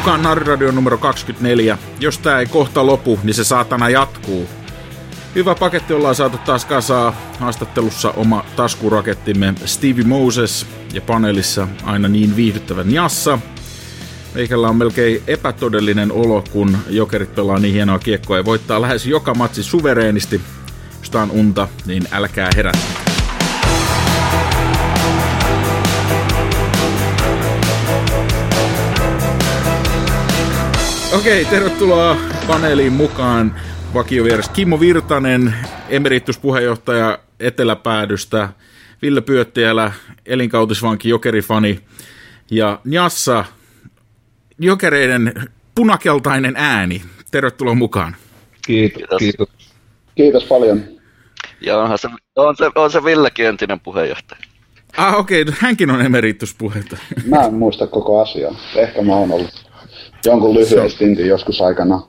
mukaan Narriradio numero 24. Jos tää ei kohta lopu, niin se saatana jatkuu. Hyvä paketti ollaan saatu taas kasaa. Haastattelussa oma taskurakettimme Stevie Moses ja paneelissa aina niin viihdyttävä Jassa. Meikällä on melkein epätodellinen olo, kun jokerit pelaa niin hienoa kiekkoa ja voittaa lähes joka matsi suvereenisti. Jos on unta, niin älkää herätä. Okei, tervetuloa paneeliin mukaan vakiovieras Kimmo Virtanen, emerituspuheenjohtaja Eteläpäädystä, Ville Pyöttiälä, elinkautisvanki jokerifani ja Njassa, jokereiden punakeltainen ääni. Tervetuloa mukaan. Kiitos. Kiitos, Kiitos paljon. Ja onhan se, on se, on se Villekin entinen puheenjohtaja. Ah, okei, okay. hänkin on emerituspuheenjohtaja. Mä en muista koko asiaa. Ehkä mä oon ollut jonkun lyhyen stintin joskus aikana.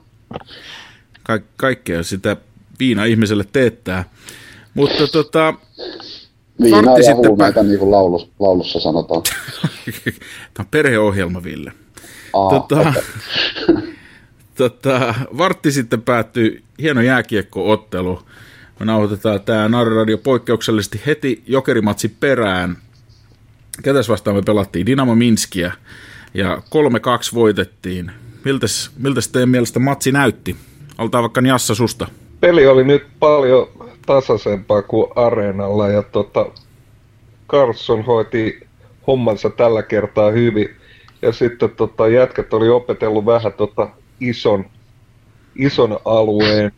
Ka- kaikkea sitä viina ihmiselle teettää. Mutta tota... Viina ja huumeita, pä... niin kuin laulus, laulussa sanotaan. Tämä on perheohjelma, Ville. Aa, tota, okay. tota, vartti sitten päättyi hieno jääkiekkoottelu. Me nauhoitetaan tämä Radio poikkeuksellisesti heti jokerimatsi perään. Ketäs vastaan me pelattiin? Dynamo Minskiä ja 3-2 voitettiin. Miltäs, miltäs teidän mielestä matsi näytti? Altaa vaikka Jassa susta. Peli oli nyt paljon tasaisempaa kuin areenalla ja tota, Carlson hoiti hommansa tällä kertaa hyvin. Ja sitten tota, jätkät oli opetellut vähän tota ison, ison alueen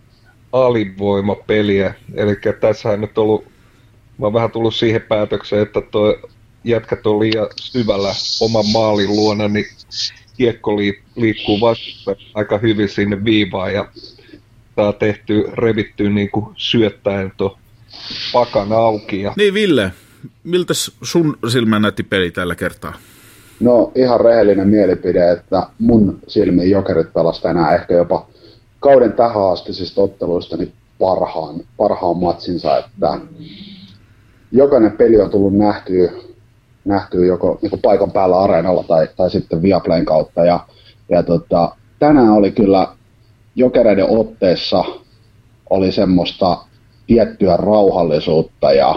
alivoimapeliä. Eli tässähän nyt ollut, mä oon vähän tullut siihen päätökseen, että tuo jätkät on liian syvällä oman maalin luona, niin kiekko liikkuu vasta aika hyvin sinne viivaan ja tämä on tehty, revitty niin kuin syöttäen tuo pakan auki. Ja... Niin Ville, miltä sun silmä näytti peli tällä kertaa? No ihan rehellinen mielipide, että mun silmiin jokerit pelasi tänään ehkä jopa kauden tähän astisista otteluista niin parhaan, parhaan matsinsa, että jokainen peli on tullut nähtyä nähtyä joko niin paikan päällä areenalla tai, tai sitten Viaplayn kautta. Ja, ja tota, tänään oli kyllä jokereiden otteessa oli semmoista tiettyä rauhallisuutta ja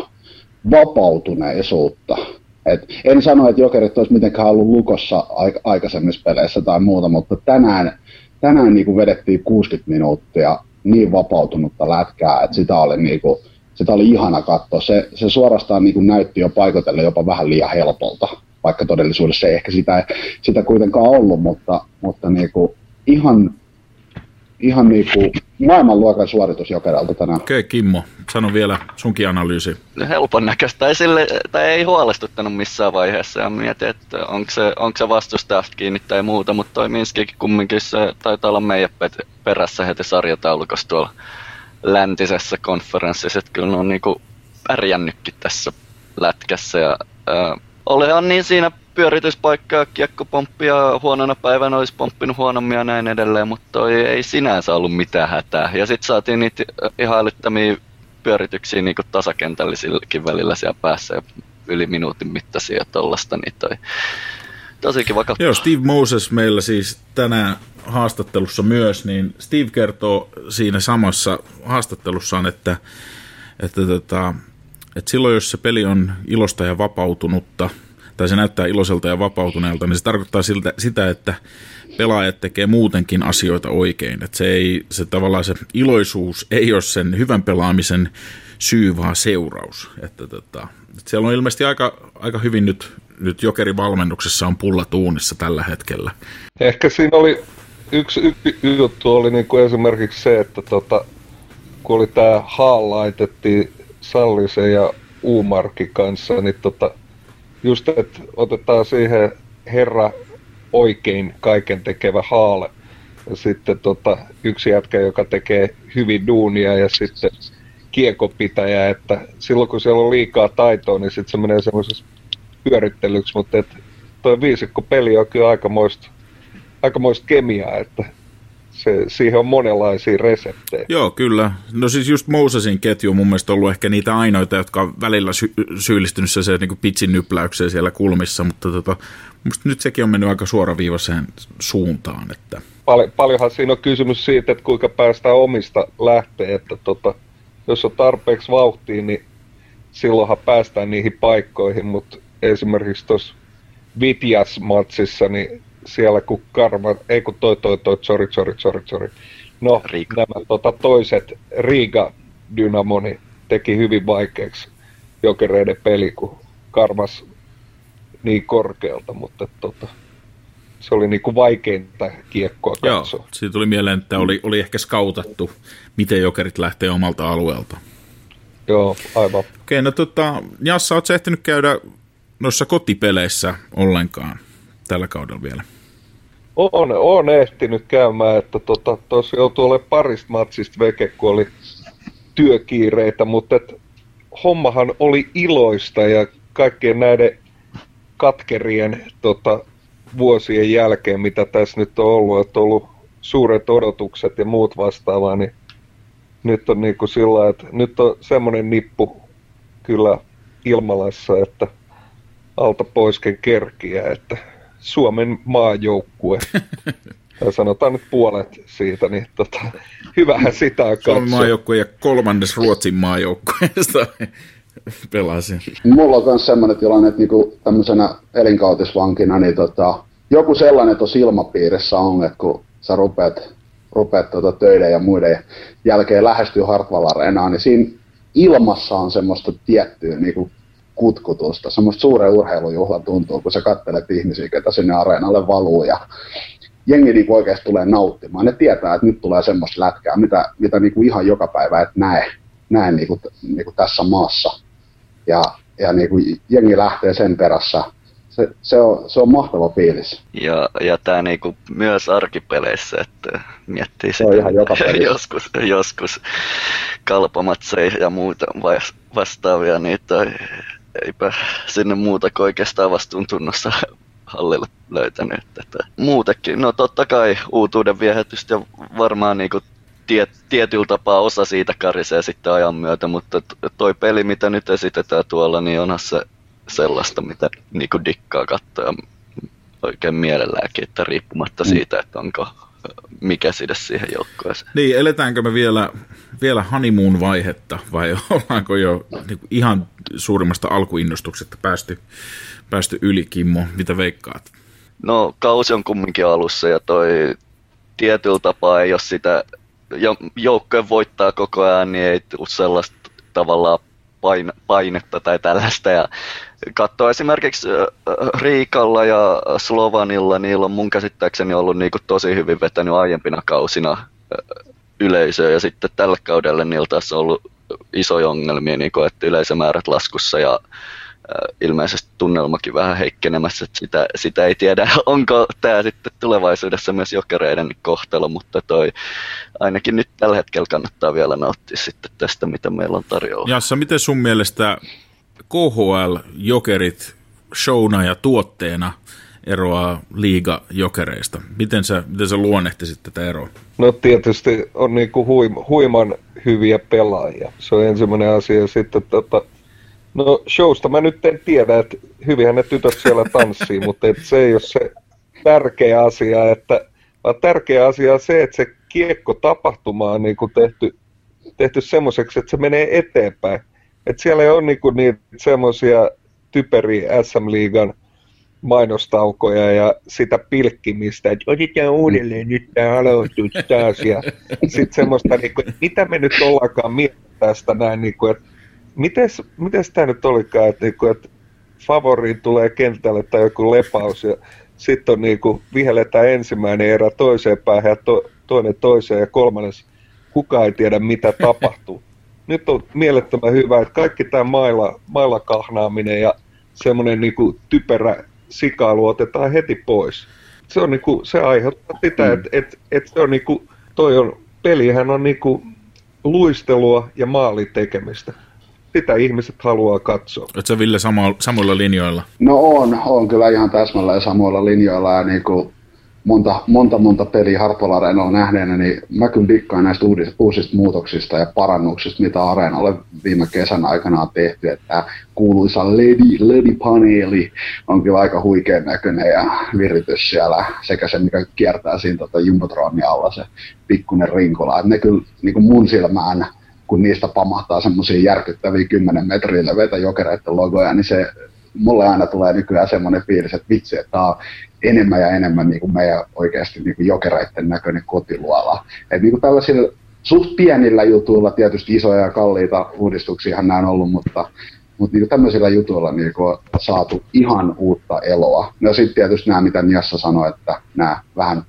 vapautuneisuutta. Et en sano, että jokerit olisi mitenkään ollut lukossa aikaisemmissa peleissä tai muuta, mutta tänään, tänään niin kuin vedettiin 60 minuuttia niin vapautunutta lätkää, että sitä oli niin kuin, sitä oli ihana katsoa. Se, se suorastaan niin kuin näytti jo paikotelle jopa vähän liian helpolta, vaikka todellisuudessa ei ehkä sitä, sitä kuitenkaan ollut, mutta, mutta niin kuin ihan, ihan niin kuin maailmanluokan suoritus Jokeralta tänään. Okei, okay, Kimmo, sano vielä sunkin analyysi. Helpon näköistä, ei, sille, tai ei huolestuttanut missään vaiheessa, ja mietin, että onko se, onko se vastustajasta kiinni tai muuta, mutta toi Minskikin kumminkin se taitaa olla meidän perässä heti sarjataulukossa tuolla läntisessä konferenssissa, että kyllä ne on niinku pärjännytkin tässä lätkässä. Ja, äh, olehan niin siinä pyörityspaikkaa, kiekkopomppia huonona päivänä olisi pomppinut huonommin ja näin edelleen, mutta ei sinänsä ollut mitään hätää. Ja sitten saatiin niitä ihan älyttömiä pyörityksiä niin tasakentällisilläkin välillä siellä päässä ja yli minuutin mittaisia tollasta, niin toi tosi kiva katsoa. Joo, Steve Moses meillä siis tänään haastattelussa myös, niin Steve kertoo siinä samassa haastattelussaan, että, että, että, että silloin jos se peli on ilosta ja vapautunutta, tai se näyttää iloiselta ja vapautuneelta, niin se tarkoittaa siltä, sitä, että pelaajat tekee muutenkin asioita oikein. Että se, ei, se tavallaan se iloisuus ei ole sen hyvän pelaamisen syy, vaan seuraus. Että, että, että siellä on ilmeisesti aika, aika hyvin nyt, nyt jokerivalmennuksessa on pulla tuunissa tällä hetkellä. Ehkä siinä oli yksi, yksi juttu oli niin kuin esimerkiksi se, että tota, kun oli tämä Haal laitettiin Sallisen ja Uumarki kanssa, niin tota, just, että otetaan siihen herra oikein kaiken tekevä Haale. Ja sitten tota, yksi jätkä, joka tekee hyvin duunia ja sitten kiekopitäjä, että silloin kun siellä on liikaa taitoa, niin sitten se menee semmoisessa pyörittelyksi, mutta et toi viisikko peli on kyllä aikamoista aikamoista kemiaa, että se, siihen on monenlaisia reseptejä. Joo, kyllä. No siis just Mosesin ketju on mun mielestä ollut ehkä niitä ainoita, jotka on välillä sy- syyllistynyt se niin pitsin nypläykseen siellä kulmissa, mutta tota, musta nyt sekin on mennyt aika suoraviivaiseen suuntaan. Että... Pal- paljonhan siinä on kysymys siitä, että kuinka päästään omista lähteä, että tota, jos on tarpeeksi vauhtia, niin silloinhan päästään niihin paikkoihin, mutta esimerkiksi tuossa Vitjas-matsissa, niin siellä kun Karma, ei kun toi toi toi, sorry, sorry, sorry, sorry. No, Riga. nämä tota, toiset Riga Dynamoni teki hyvin vaikeaksi jokereiden peli, kun Karmas niin korkealta, mutta tota, se oli niinku vaikeinta kiekkoa katsoa. Joo, siitä tuli mieleen, että oli, oli ehkä skautattu, miten jokerit lähtee omalta alueelta. Joo, aivan. Okei, no tota, Jassa, ootko ehtinyt käydä noissa kotipeleissä ollenkaan tällä kaudella vielä? On, on ehtinyt käymään, että tuossa tota, joutui olemaan parista matsista veke, kun oli työkiireitä, mutta et, hommahan oli iloista ja kaikkien näiden katkerien tota, vuosien jälkeen, mitä tässä nyt on ollut, että on ollut suuret odotukset ja muut vastaavaa, niin nyt on niin kuin sillä että nyt on semmoinen nippu kyllä ilmalassa, että alta poisken kerkiä, että Suomen maajoukkue, tai sanotaan nyt puolet siitä, niin tota, hyvähän sitä on Suomen maajoukkue ja kolmannes Ruotsin maajoukkueesta pelasin. Mulla on myös sellainen tilanne, että niinku tämmöisenä elinkautisvankina, niin tota, joku sellainen tuossa ilmapiirissä on, että kun sä rupeat, rupeat tota töiden ja muiden jälkeen lähestyy Hartwall Areenaan, niin siinä ilmassa on semmoista tiettyä niinku kutkutusta, semmoista suuren urheilujuhlan tuntuu, kun sä katselet ihmisiä, ketä sinne areenalle valuu ja jengi niin oikeasti tulee nauttimaan. Ne tietää, että nyt tulee semmoista lätkää, mitä, mitä niin kuin ihan joka päivä et näe, näe niin kuin, niin kuin tässä maassa. Ja, ja niin kuin jengi lähtee sen perässä. Se, se, on, se on mahtava fiilis. Ja, ja tämä niinku myös arkipeleissä, että miettii sitä ihan joka joskus, joskus kalpamatseja ja muuta vastaavia, niin toi eipä sinne muuta kuin oikeastaan vastuuntunnossa hallille löytänyt. Että muutenkin, no totta kai uutuuden viehätystä ja varmaan niin kuin tiet, tietyllä tapaa osa siitä karisee sitten ajan myötä, mutta toi peli, mitä nyt esitetään tuolla, niin onhan se sellaista, mitä niin kuin dikkaa katsoa oikein mielelläänkin, että riippumatta mm. siitä, että onko mikä side siihen joukkueeseen. Niin, eletäänkö me vielä, vielä honeymoon vaihetta vai ollaanko jo niin kuin ihan suurimmasta alkuinnostuksesta päästy, päästy yli, Kimmo? Mitä veikkaat? No, kausi on kumminkin alussa ja toi tietyllä tapaa ei ole sitä, joukkojen voittaa koko ajan, niin ei tule sellaista tavallaan painetta tai tällaista. Ja katsoa esimerkiksi Riikalla ja Slovanilla, niillä on mun käsittääkseni ollut niin kuin tosi hyvin vetänyt aiempina kausina yleisöä ja sitten tällä kaudella niillä taas on ollut isoja ongelmia, kuin, että yleisömäärät laskussa ja ilmeisesti tunnelmakin vähän heikkenemässä, että sitä, sitä ei tiedä, onko tämä sitten tulevaisuudessa myös jokereiden kohtalo, mutta toi ainakin nyt tällä hetkellä kannattaa vielä nauttia sitten tästä, mitä meillä on tarjolla. Jassa, miten sun mielestä KHL-jokerit showna ja tuotteena eroaa liiga-jokereista? Miten sä, miten sä luonnehtisit tätä eroa? No tietysti on niin kuin huim, huiman hyviä pelaajia. Se on ensimmäinen asia. Sitten tota, no showsta mä nyt en tiedä, että hyvinhän ne tytöt siellä tanssii, mutta et se ei ole se tärkeä asia, että vaan tärkeä asia on se, että se kiekko tapahtuma on niin kuin tehty, tehty semmoiseksi, että se menee eteenpäin. Että siellä ei ole niin kuin niitä semmoisia typeriä SM-liigan mainostaukoja ja sitä pilkkimistä, että otetaan uudelleen nyt tämä aloitus taas. Ja sitten semmoista, niin kuin, että mitä me nyt ollaankaan miettiä tästä näin, niin kuin, että mites tämä nyt olikaan, että, niin kuin, että favoriin tulee kentälle tai joku lepaus ja sitten on niin kuin, vihelletään ensimmäinen erä toiseen päähän ja to, toinen toiseen ja kolmannes kukaan ei tiedä mitä tapahtuu. Nyt on mielettömän hyvä, että kaikki tämä mailla, mailla kahnaaminen ja semmoinen niin typerä sikailu otetaan heti pois. Se, on niinku, se aiheuttaa sitä, mm. että et, et se on niinku, toi on, pelihän on niinku luistelua ja maalitekemistä. Sitä ihmiset haluaa katsoa. Oletko Ville sama, samoilla linjoilla? No on, on kyllä ihan täsmälleen samoilla linjoilla ja niinku, monta, monta, monta peliä Hartwell Areenalla nähneenä, niin mä kyllä dikkaan näistä uudis, uusista muutoksista ja parannuksista, mitä Areenalle viime kesän aikana on tehty. Että tämä kuuluisa LED, LED-paneeli on kyllä aika huikean näköinen ja viritys siellä, sekä se, mikä kiertää siinä tota Jumbotronin alla, se pikkunen rinkola. Et ne kyllä niin kuin mun silmään kun niistä pamahtaa semmoisia järkyttäviä 10 metriä leveitä jokereiden logoja, niin se mulle aina tulee nykyään semmoinen fiilis, että vitsi, että tämä on enemmän ja enemmän niin kuin meidän oikeasti niin kuin jokereiden näköinen kotiluola. Et niin kuin tällaisilla suht pienillä jutuilla, tietysti isoja ja kalliita uudistuksia nämä on ollut, mutta, mutta niin tämmöisillä jutuilla niin on saatu ihan uutta eloa. No sitten tietysti nämä, mitä Niassa sanoi, että nämä vähän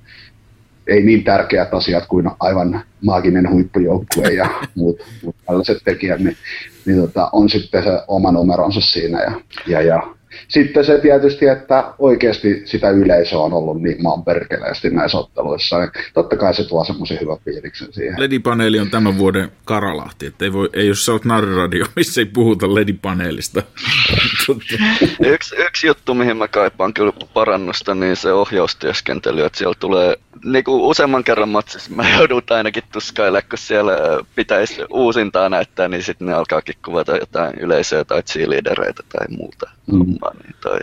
ei niin tärkeät asiat kuin aivan maaginen huippujoukkue ja muut, muut tällaiset tekijät, niin, niin tota, on sitten se oma numeronsa siinä. Ja, ja, ja sitten se tietysti, että oikeasti sitä yleisöä on ollut niin maan perkeleesti näissä otteluissa. Niin totta kai se tuo semmoisen hyvän fiiliksen siihen. Ledipaneeli on tämän vuoden Karalahti, että ei, voi, ei jos sä oot narriradio, missä ei puhuta Ledipaneelista. yksi, yksi juttu, mihin mä kaipaan kyllä parannusta, niin se ohjaustyöskentely, että siellä tulee niin kuin useamman kerran matsissa mä joudun ainakin tuskailemaan, kun siellä pitäisi uusintaa näyttää, niin sitten ne alkaakin kuvata jotain yleisöä tai cheerleadereita tai muuta mm. Hommaa, niin toi,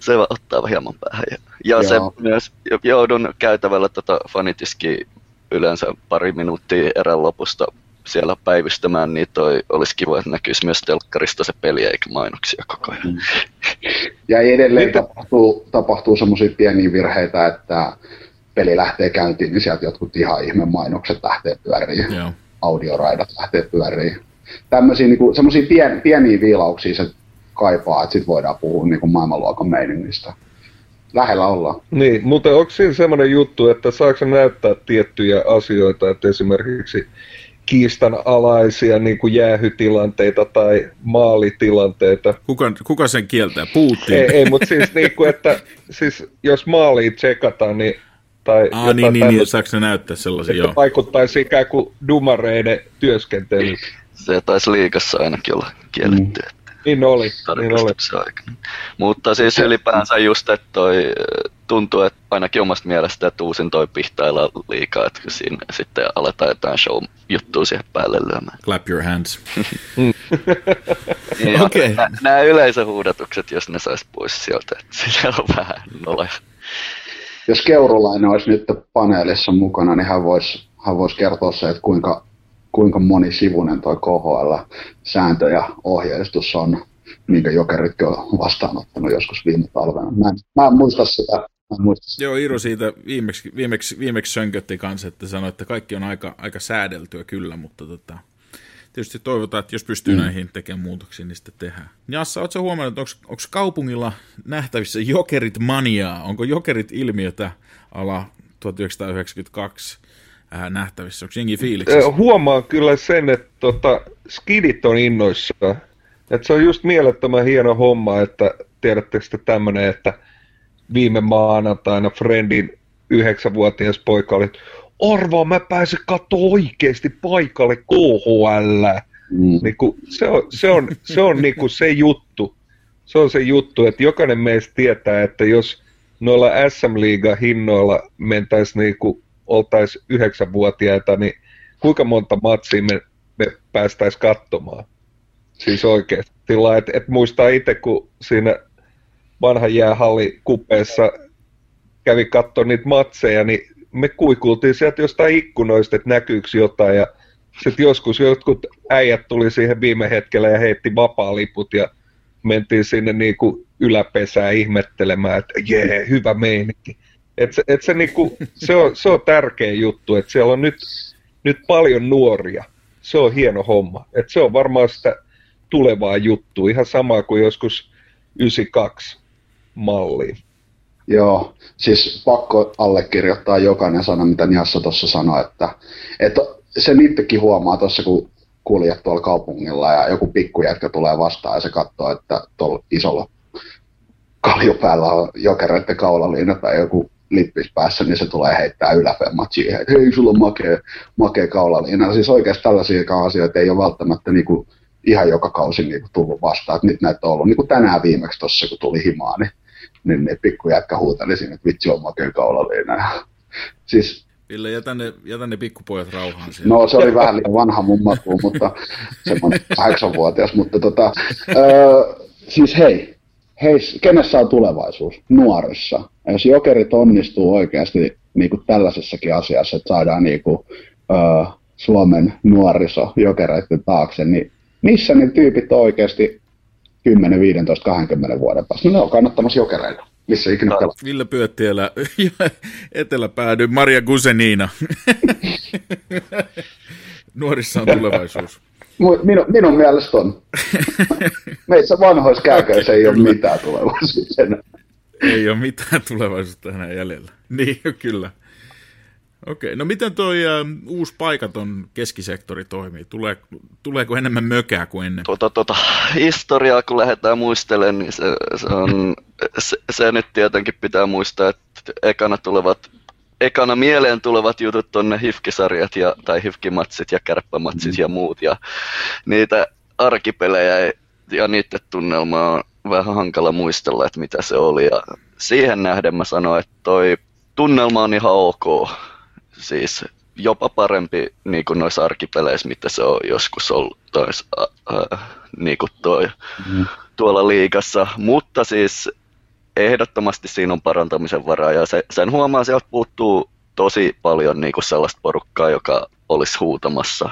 se ottaa hieman päähän. Ja, ja se myös joudun käytävällä tota fanitiski yleensä pari minuuttia erän lopusta siellä päivystämään, niin toi olisi kiva, että näkyisi myös telkkarista se peli eikä mainoksia koko ajan. Mm. Ja edelleen tapahtuu, tapahtuu semmoisia pieniä virheitä, että peli lähtee käyntiin, niin sieltä jotkut ihan ihme mainokset lähtee pyöriin, Joo. audioraidat lähtee pyöriin. Tämmöisiä niin semmoisia pien, pieniä viilauksia se kaipaa, että sitten voidaan puhua niin kuin maailmanluokan meiningistä. Lähellä ollaan. Niin, mutta onko siinä semmoinen juttu, että saako näyttää tiettyjä asioita, että esimerkiksi kiistanalaisia niin kuin jäähytilanteita tai maalitilanteita. Kuka, kuka sen kieltää? Puutti. Ei, ei mutta siis, niin kuin, että, siis jos maaliin tsekataan, niin tai Aa, niin, niin, niin, saako ne näyttää sellaisia, joo. vaikuttaisi ikään kuin dumareiden työskentely. Se taisi liikassa ainakin olla kielletty. Mm. Niin oli. Niin oli. Aikana. Mutta siis ylipäänsä just, että toi tuntuu, että ainakin omasta mielestä, että uusin toi pihtailla liikaa, että siinä sitten aletaan jotain show-juttua siihen päälle lyömään. Clap your hands. niin, okay. Nämä yleisöhuudatukset, jos ne saisi pois sieltä, että siellä on vähän noleja jos Keurulainen olisi nyt paneelissa mukana, niin hän voisi, hän voisi kertoa se, että kuinka, kuinka monisivuinen tuo KHL-sääntö ja ohjeistus on, minkä Jokeritkin on vastaanottanut joskus viime talvena. Mä en, mä en muista sitä. Mä en muista sitä. Joo, Iiro siitä viimeksi, viimeksi, viimeksi sönkötti kanssa, että sanoi, että kaikki on aika, aika säädeltyä kyllä, mutta tota, tietysti toivotaan, että jos pystyy mm. näihin tekemään muutoksia, niin sitten tehdään. Jassa, oletko huomannut, että onko kaupungilla nähtävissä jokerit maniaa? Onko jokerit ilmiötä ala 1992 äh, nähtävissä? Onko jengi fiiliksissä? Huomaan kyllä sen, että tota, skidit on innoissaan. Että se on just mielettömän hieno homma, että tiedättekö te tämmöinen, että viime maanantaina Friendin yhdeksänvuotias poika oli, arvaa mä pääsen katsoa oikeasti paikalle KHL. Mm. Niin kuin, se on, se on, se, on niin kuin se juttu. Se on se juttu, että jokainen meistä tietää, että jos noilla SM-liigan hinnoilla mentäisiin niin oltaisiin yhdeksänvuotiaita, niin kuinka monta matsia me, me päästäisiin katsomaan? Siis oikeasti. Että et muistaa itse, kun siinä vanhan jäähalli kupeessa kävi katsoa niitä matseja, niin me kuikultiin sieltä jostain ikkunoista, että näkyykö jotain ja sitten joskus jotkut äijät tuli siihen viime hetkellä ja heitti vapaa-liput ja mentiin sinne niin kuin yläpesään ihmettelemään, että jee, hyvä meininki. Et se, et se, niinku, se, on, se on tärkeä juttu, että siellä on nyt, nyt paljon nuoria. Se on hieno homma. Et se on varmaan sitä tulevaa juttua, ihan sama kuin joskus 92 malliin. Joo, siis pakko allekirjoittaa jokainen sana, mitä Niassa tuossa sanoi, että, että se itsekin huomaa tuossa, kun kuljet tuolla kaupungilla ja joku pikkujätkä tulee vastaan ja se katsoo, että tuolla isolla kaljupäällä on jokereiden kaulaliina tai joku lippis päässä, niin se tulee heittää yläpemmat siihen, että hei, sulla on makea, makea kaulaliina. Siis oikeasti tällaisia asioita ei ole välttämättä niin kuin ihan joka kausi niin kuin tullut vastaan, että nyt näitä on ollut niin kuin tänään viimeksi tuossa, kun tuli himaa, niin niin, niin pikkujätkä huuteli sinne, että vitsi on makea kaulaliina. siis Ville, jätä ne, jätä ne pikkupojat rauhaan siellä. No se oli vähän liian vanha mun makuun, mutta semmoinen kahdeksanvuotias, mutta tota, öö, siis hei, hei, kenessä on tulevaisuus? Nuorissa. Ja jos jokerit onnistuu oikeasti niin kuin tällaisessakin asiassa, että saadaan niin kuin, öö, Suomen nuoriso jokereiden taakse, niin missä ne tyypit on oikeasti 10, 15, 20 vuoden päästä? No ne on kannattamassa jokereita. Missä ikinä pelaa. Ville Pyöttielä ja eteläpäädy Maria Gusenina. Nuorissa on tulevaisuus. Minun, minun mielestä on. Meissä vanhoissa kääköissä ei ole mitään tulevaisuutta Ei ole mitään tulevaisuutta enää jäljellä. Niin, kyllä. Okei, no miten toi uh, uusi paikaton keskisektori toimii? Tule, tuleeko enemmän mökää kuin ennen? Tuota, tuota, historiaa kun lähdetään muistelemaan, niin se, se, on, se, se nyt tietenkin pitää muistaa, että ekana tulevat ekana mieleen tulevat jutut on ne hifkisarjat ja, tai hifkimatsit ja kärppämatsit mm. ja muut. Ja niitä arkipelejä ja niiden tunnelmaa on vähän hankala muistella, että mitä se oli. Ja siihen nähden mä sanoin, että toi tunnelma on ihan ok siis jopa parempi niin kuin noissa arkipeleissä, mitä se on joskus ollut tois, äh, äh, niin kuin toi, mm. tuolla liigassa. Mutta siis ehdottomasti siinä on parantamisen varaa ja se, sen huomaa, sieltä puuttuu tosi paljon niin kuin sellaista porukkaa, joka olisi huutamassa,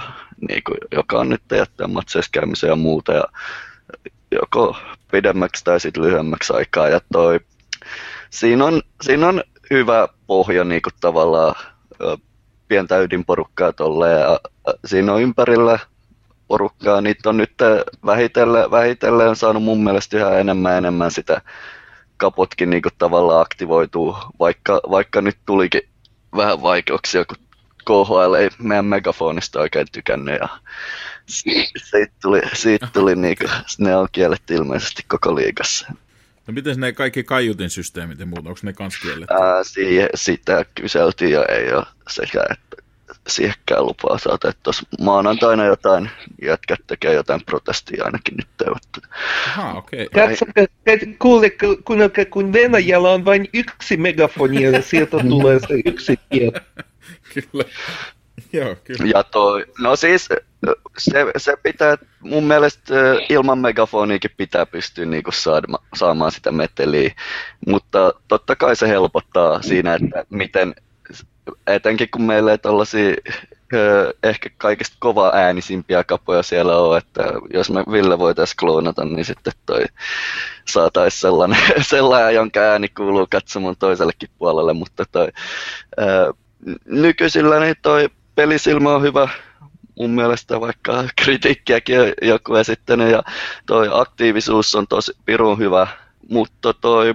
niin kuin, joka on nyt jättää matseissa käymisen ja muuta. Ja joko pidemmäksi tai sitten lyhyemmäksi aikaa. Ja toi, siinä, on, siinä on hyvä pohja niin kuin tavallaan pientä ydinporukkaa tolleen ja siinä on ympärillä porukkaa, niitä on nyt vähitellen, vähitellen saanut mun mielestä yhä enemmän enemmän sitä kapotkin niin tavallaan aktivoituu, vaikka, vaikka nyt tulikin vähän vaikeuksia, kun KHL ei meidän megafonista oikein tykännyt ja siitä tuli, siitä tuli niin kuin, ne on kielletty ilmeisesti koko liigassa. No miten ne kaikki kaiutin systeemit ja muut, onko ne kans kielletty? Ää, siihen, sitä kyseltiin ja ei ole sekä, että siihenkään lupaa saata, että tuossa maanantaina jotain jätkät tekee jotain protestia ainakin nyt toivottu. Aha, okei. Okay. kuule, kun, kun Venäjällä on vain yksi megafoni ja sieltä tulee se yksi kiel. kyllä. Joo, kyllä. Ja toi, no siis se, se pitää, mun mielestä ilman megafoniikin pitää pystyä niinku saama, saamaan sitä meteliä, mutta totta kai se helpottaa siinä, että miten, etenkin kun meillä ei tällaisia ehkä kaikista kova äänisimpiä kapoja siellä on, että jos me Ville voitaisiin kloonata, niin sitten toi saataisiin sellainen, sellainen, jonka ääni kuuluu katsomon toisellekin puolelle, mutta toi, ää, nykyisillä niin toi pelisilmä on hyvä mun mielestä, vaikka kritiikkiäkin joku esittänyt, ja toi aktiivisuus on tosi pirun hyvä, mutta toi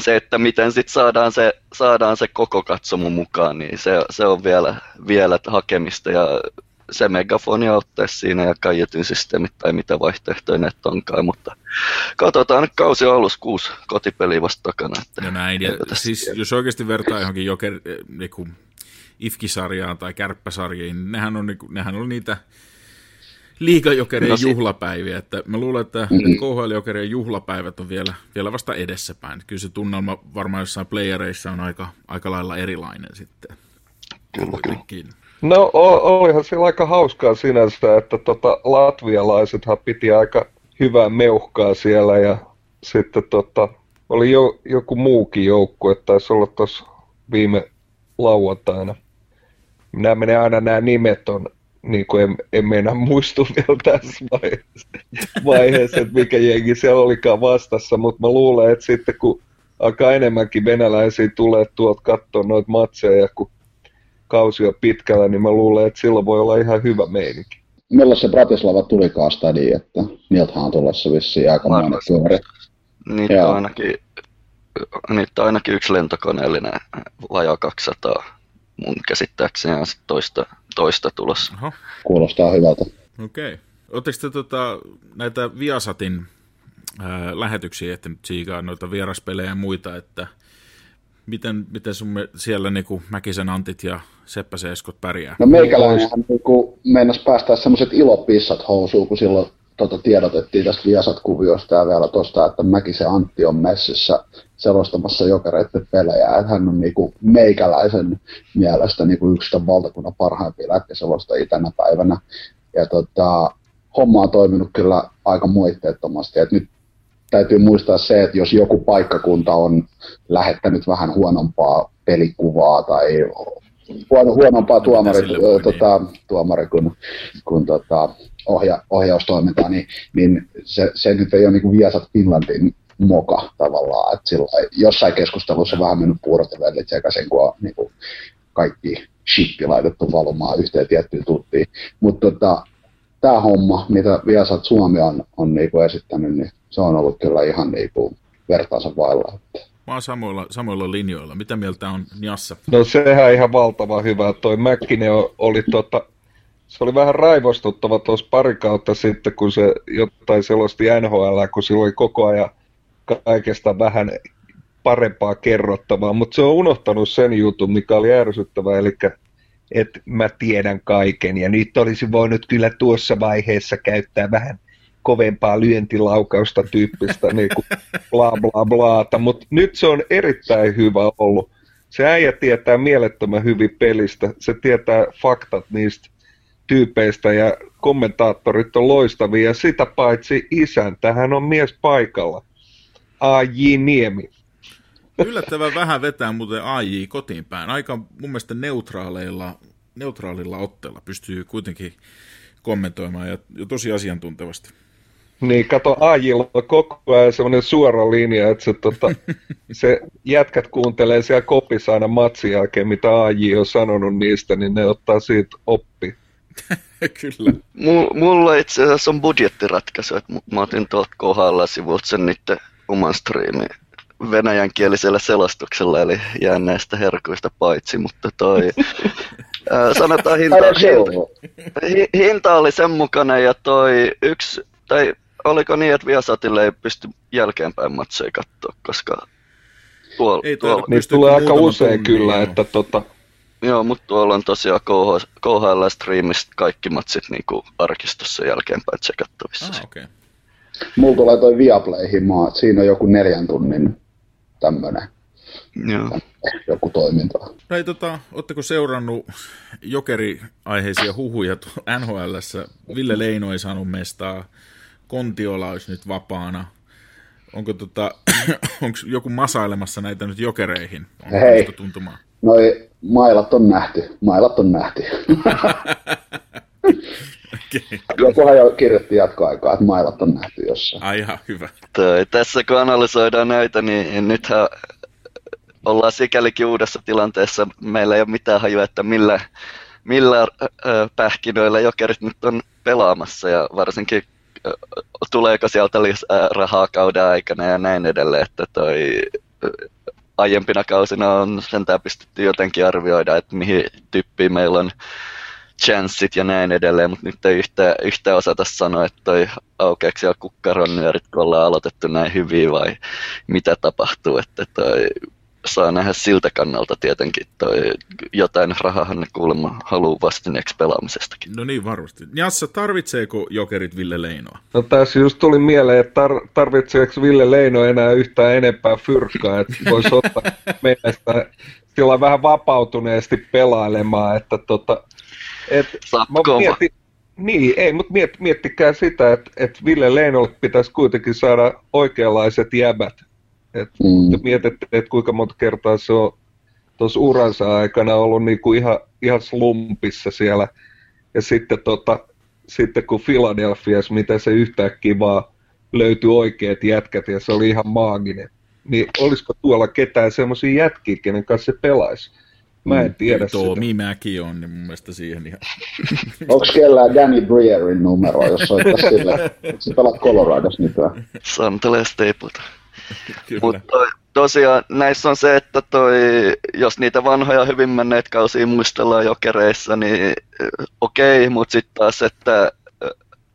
se, että miten sit saadaan se, saadaan se koko katsomo mukaan, niin se, se on vielä, vielä hakemista ja se megafoni auttaa siinä ja kaietyn systeemit tai mitä vaihtoehtoja ne onkaan, mutta katsotaan, että kausi on alussa kuusi kotipeliä vasta takana. Että no näin, ja siis jos oikeasti vertaa johonkin joker, niinku, IFKI-sarjaan tai kärppäsarjiin, niin nehän on, niinku, nehän on niitä liigajokerien no, juhlapäiviä. Että mä luulen, että mm-hmm. KHL-jokerien juhlapäivät on vielä, vielä vasta edessäpäin. Kyllä se tunnelma varmaan jossain playereissa on aika, aika lailla erilainen sitten. Kyllä, No olihan siellä aika hauskaa sinänsä, että tota, latvialaisethan piti aika hyvää meuhkaa siellä ja sitten tota, oli jo, joku muukin joukkue, taisi olla tuossa viime lauantaina. Minä menen aina nämä nimet on, niin kuin en, en meinaa muistu vielä tässä vaiheessa, vaiheessa, että mikä jengi siellä olikaan vastassa, mutta mä luulen, että sitten kun alkaa enemmänkin venäläisiä tulee tuolta katsoa noita matseja ja kun kausi on pitkällä, niin mä luulen, että silloin voi olla ihan hyvä meininki. Milloin se Bratislava tulikaan stadiin, että niiltähän on tulossa vissiin aika monen pyöri. Niitä on ainakin, niitä on ainakin yksi lentokoneellinen vajaa 200 mun käsittääkseni on toista, toista tulossa. Aha. Kuulostaa hyvältä. Okei. Okay. Oletteko te tota, näitä Viasatin ää, lähetyksiä että siikaa noita vieraspelejä ja muita, että miten, miten sun siellä niinku Mäkisen Antit ja Seppä Eskot pärjää? No meikäläinenhän niinku meinas päästä semmoiset ilopissat housuun, kun silloin tota, tiedotettiin tästä Viasat-kuviosta ja vielä tuosta, että Mäkisen Antti on messissä selostamassa jokereiden pelejä. Että hän on niinku meikäläisen mielestä niinku yksi tämän valtakunnan parhaimpia lätkäselostajia tänä päivänä. Ja tota, homma on toiminut kyllä aika moitteettomasti. Et nyt täytyy muistaa se, että jos joku paikkakunta on lähettänyt vähän huonompaa pelikuvaa tai huono, huonompaa tuomari, tota, tuomari kuin, kuin tota, ohja, ohjaustoimintaa, niin, niin se, se nyt ei ole niin Viasat Finlandin moka tavallaan. Että sillä, jossain keskustelussa vähän mennyt puurot ja vellit sekaisin, kun on niin kuin kaikki shitti laitettu valumaan yhteen tiettyyn tuttiin. Mutta tota, tämä homma, mitä Viasat Suomi on, on niinku esittänyt, niin se on ollut kyllä ihan niinku vertaansa vailla. Mä oon samoilla, samoilla linjoilla. Mitä mieltä on Njassa? No sehän ihan valtava hyvä. Toi Mäkkinen oli tota, se oli vähän raivostuttava tuossa pari kautta sitten, kun se jotain selosti NHL, kun sillä oli koko ajan kaikesta vähän parempaa kerrottavaa, mutta se on unohtanut sen jutun, mikä oli ärsyttävää, eli että mä tiedän kaiken ja nyt olisi voinut kyllä tuossa vaiheessa käyttää vähän kovempaa lyöntilaukausta tyyppistä niin kuin bla bla blaata, mutta nyt se on erittäin hyvä ollut. Se äijä tietää mielettömän hyvin pelistä, se tietää faktat niistä tyypeistä ja kommentaattorit on loistavia ja sitä paitsi isän, tähän on mies paikalla. A.J. Niemi. Yllättävän vähän vetää muuten AJ kotiin päin. Aika mun mielestä neutraaleilla, neutraalilla otteella pystyy kuitenkin kommentoimaan ja, ja tosi asiantuntevasti. Niin, kato Ajilla on koko ajan semmoinen suora linja, että se, tota, se jätkät kuuntelee siellä kopissa aina matsin jälkeen, mitä AJ on sanonut niistä, niin ne ottaa siitä oppi. Kyllä. mulla itse asiassa on budjettiratkaisu, että mä otin tuolta kohdalla sivulta sen niiden oman striimin venäjänkielisellä selostuksella, eli jään näistä herkuista paitsi, mutta toi, ää, sanotaan hinta, hinta, hinta, oli sen mukana ja toi yksi, tai oliko niin, että Viasatille ei pysty jälkeenpäin matseja katsoa, koska tuolla, ei tuolla niin tulee aika usein tunnin, kyllä, joo. että tota... Joo, mutta tuolla on tosiaan KHL-striimistä kaikki matsit niin kuin arkistossa jälkeenpäin tsekattavissa. Ah, okay. Mulla tulee toi Viaplayhin maa, että siinä on joku neljän tunnin tämmönen Joo. joku toiminta. No ei, tota, ootteko seurannut jokeri-aiheisia huhuja nhl Ville Leino ei saanut mestaa, Kontiola olisi nyt vapaana. Onko tota, onko joku masailemassa näitä nyt jokereihin? Onko Hei, tuntumaan? noi mailat on nähty, mailat on nähty. Okay. Jokuhan jo kirjoitti jatkoaikaa, että mailat on nähty jossain. Ai ihan hyvä. Toi, tässä kun analysoidaan näitä, niin nythän ollaan sikälikin uudessa tilanteessa. Meillä ei ole mitään hajua, että millä, millä pähkinöillä jokerit nyt on pelaamassa ja varsinkin tuleeko sieltä lisää rahaa kauden aikana ja näin edelleen, että toi aiempina kausina on sentään pystytty jotenkin arvioida, että mihin tyyppiin meillä on chanssit ja näin edelleen, mutta nyt ei yhtä, yhtä osata sanoa, että toi aukeaksi siellä kukkaron nyörit, kun ollaan aloitettu näin hyvin vai mitä tapahtuu, että toi saa nähdä siltä kannalta tietenkin toi jotain rahaa ne kuulemma haluaa vastineeksi pelaamisestakin. No niin, varmasti. Jassa, tarvitseeko jokerit Ville Leinoa? No tässä just tuli mieleen, että tar- tarvitseeko Ville Leino enää yhtään enempää fyrkkaa, että voisi ottaa meistä sillä vähän vapautuneesti pelailemaan, että tota, et, mä mietin, niin, ei, mutta miet, miettikää sitä, että et Ville Leinolle pitäisi kuitenkin saada oikeanlaiset jäbät. Et mm. Mietitte, että kuinka monta kertaa se on tuossa uransa aikana ollut niinku ihan, ihan slumpissa siellä. Ja sitten, tota, sitten kun Philadelphias, mitä se yhtäkkiä vaan löytyi oikeat jätkät ja se oli ihan maaginen. Niin olisiko tuolla ketään semmoisia jätkiä, kenen kanssa se pelaisi? Mä en mm. tiedä Tuo Mimäki on, niin mun mielestä siihen ihan... Onko kellään Danny Breerin numero, jos soittaa sille? Se pelaat Coloradossa nykyään. Santelee Stapleton. Mutta tosiaan näissä on se, että toi, jos niitä vanhoja hyvin menneet kausia muistellaan jokereissa, niin okei, okay, mutta sitten taas, että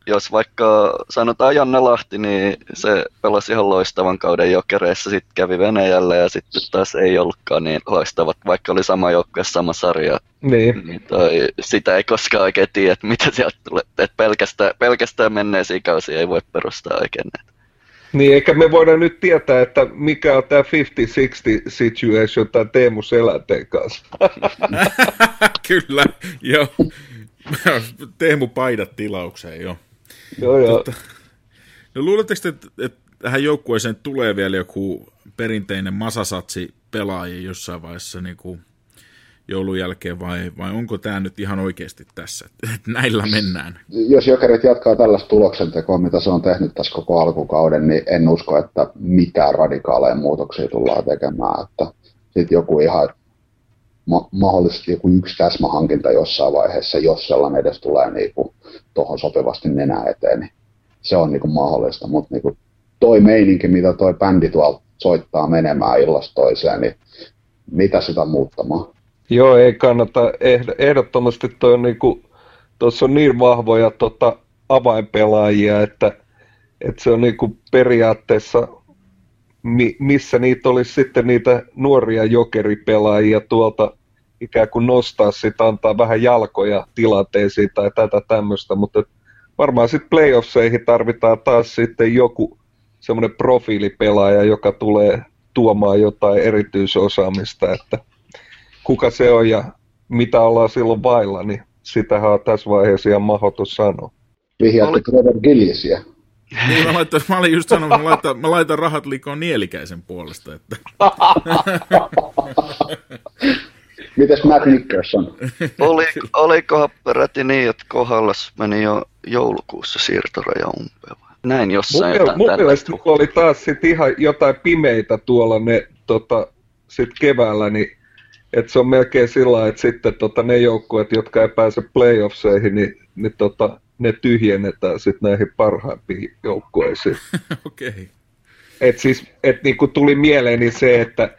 jos vaikka sanotaan Janne Lahti, niin se pelasi ihan loistavan kauden jokereissa, sitten kävi Venäjällä ja sitten taas ei ollutkaan niin loistavat, vaikka oli sama joukkue, sama sarja. Niin. niin toi, sitä ei koskaan oikein tiedä, että mitä sieltä tulee. että pelkästään, pelkästään menneisiä kausia ei voi perustaa oikein näitä. Niin, eikä me voida nyt tietää, että mikä on tämä 50-60 situation tai Teemu Selänteen kanssa. Kyllä, joo. Teemu paidat tilaukseen, joo. Joo, joo. Tota, no luuletteko, että, että tähän joukkueeseen tulee vielä joku perinteinen masasatsi pelaaja jossain vaiheessa niin kuin joulun jälkeen vai, vai onko tämä nyt ihan oikeasti tässä, että näillä mennään? Jos Jokerit jatkaa tällaista tuloksentekoa, mitä se on tehnyt tässä koko alkukauden, niin en usko, että mitään radikaaleja muutoksia tullaan tekemään. Että sitten joku ihan ma- mahdollisesti joku yksi täsmähankinta jossain vaiheessa, jos sellainen edes tulee niin tuohon sopivasti nenä eteen, niin se on niin kuin mahdollista. Mutta niin kuin toi meininki, mitä toi bändi tuolta soittaa menemään illasta toiseen, niin mitä sitä muuttamaan? Joo, ei kannata. Ehdottomasti toi on niinku, tuossa on niin vahvoja tota, avainpelaajia, että, että se on niinku periaatteessa, mi, missä niitä olisi sitten niitä nuoria jokeripelaajia tuolta ikään kuin nostaa sitä, antaa vähän jalkoja tilanteisiin tai tätä tämmöistä, mutta varmaan sitten playoffseihin tarvitaan taas sitten joku semmoinen profiilipelaaja, joka tulee tuomaan jotain erityisosaamista, että kuka se on ja mitä ollaan silloin vailla, niin sitähän on tässä vaiheessa ihan mahdoton sanoa. Vihjaatte Oli... Trevor Gillisiä. Niin, mä, laitan, mä olin just sanonut, mä laitan, mä laitan rahat liikoon nielikäisen puolesta. Että. Mites Matt Nickerson? Oli, olikohan peräti niin, että kohdallas meni jo joulukuussa siirtoraja umpeen? Näin jossain mun, jotain mun mielestä oli taas sit ihan jotain pimeitä tuolla ne tota, sit keväällä, niin että se on melkein sillä että sitten tota, ne joukkueet, jotka ei pääse playoffseihin, niin, niin tota, ne tyhjennetään sitten näihin parhaimpiin joukkueisiin. Okei. Okay. Et siis, et niinku tuli mieleeni se, että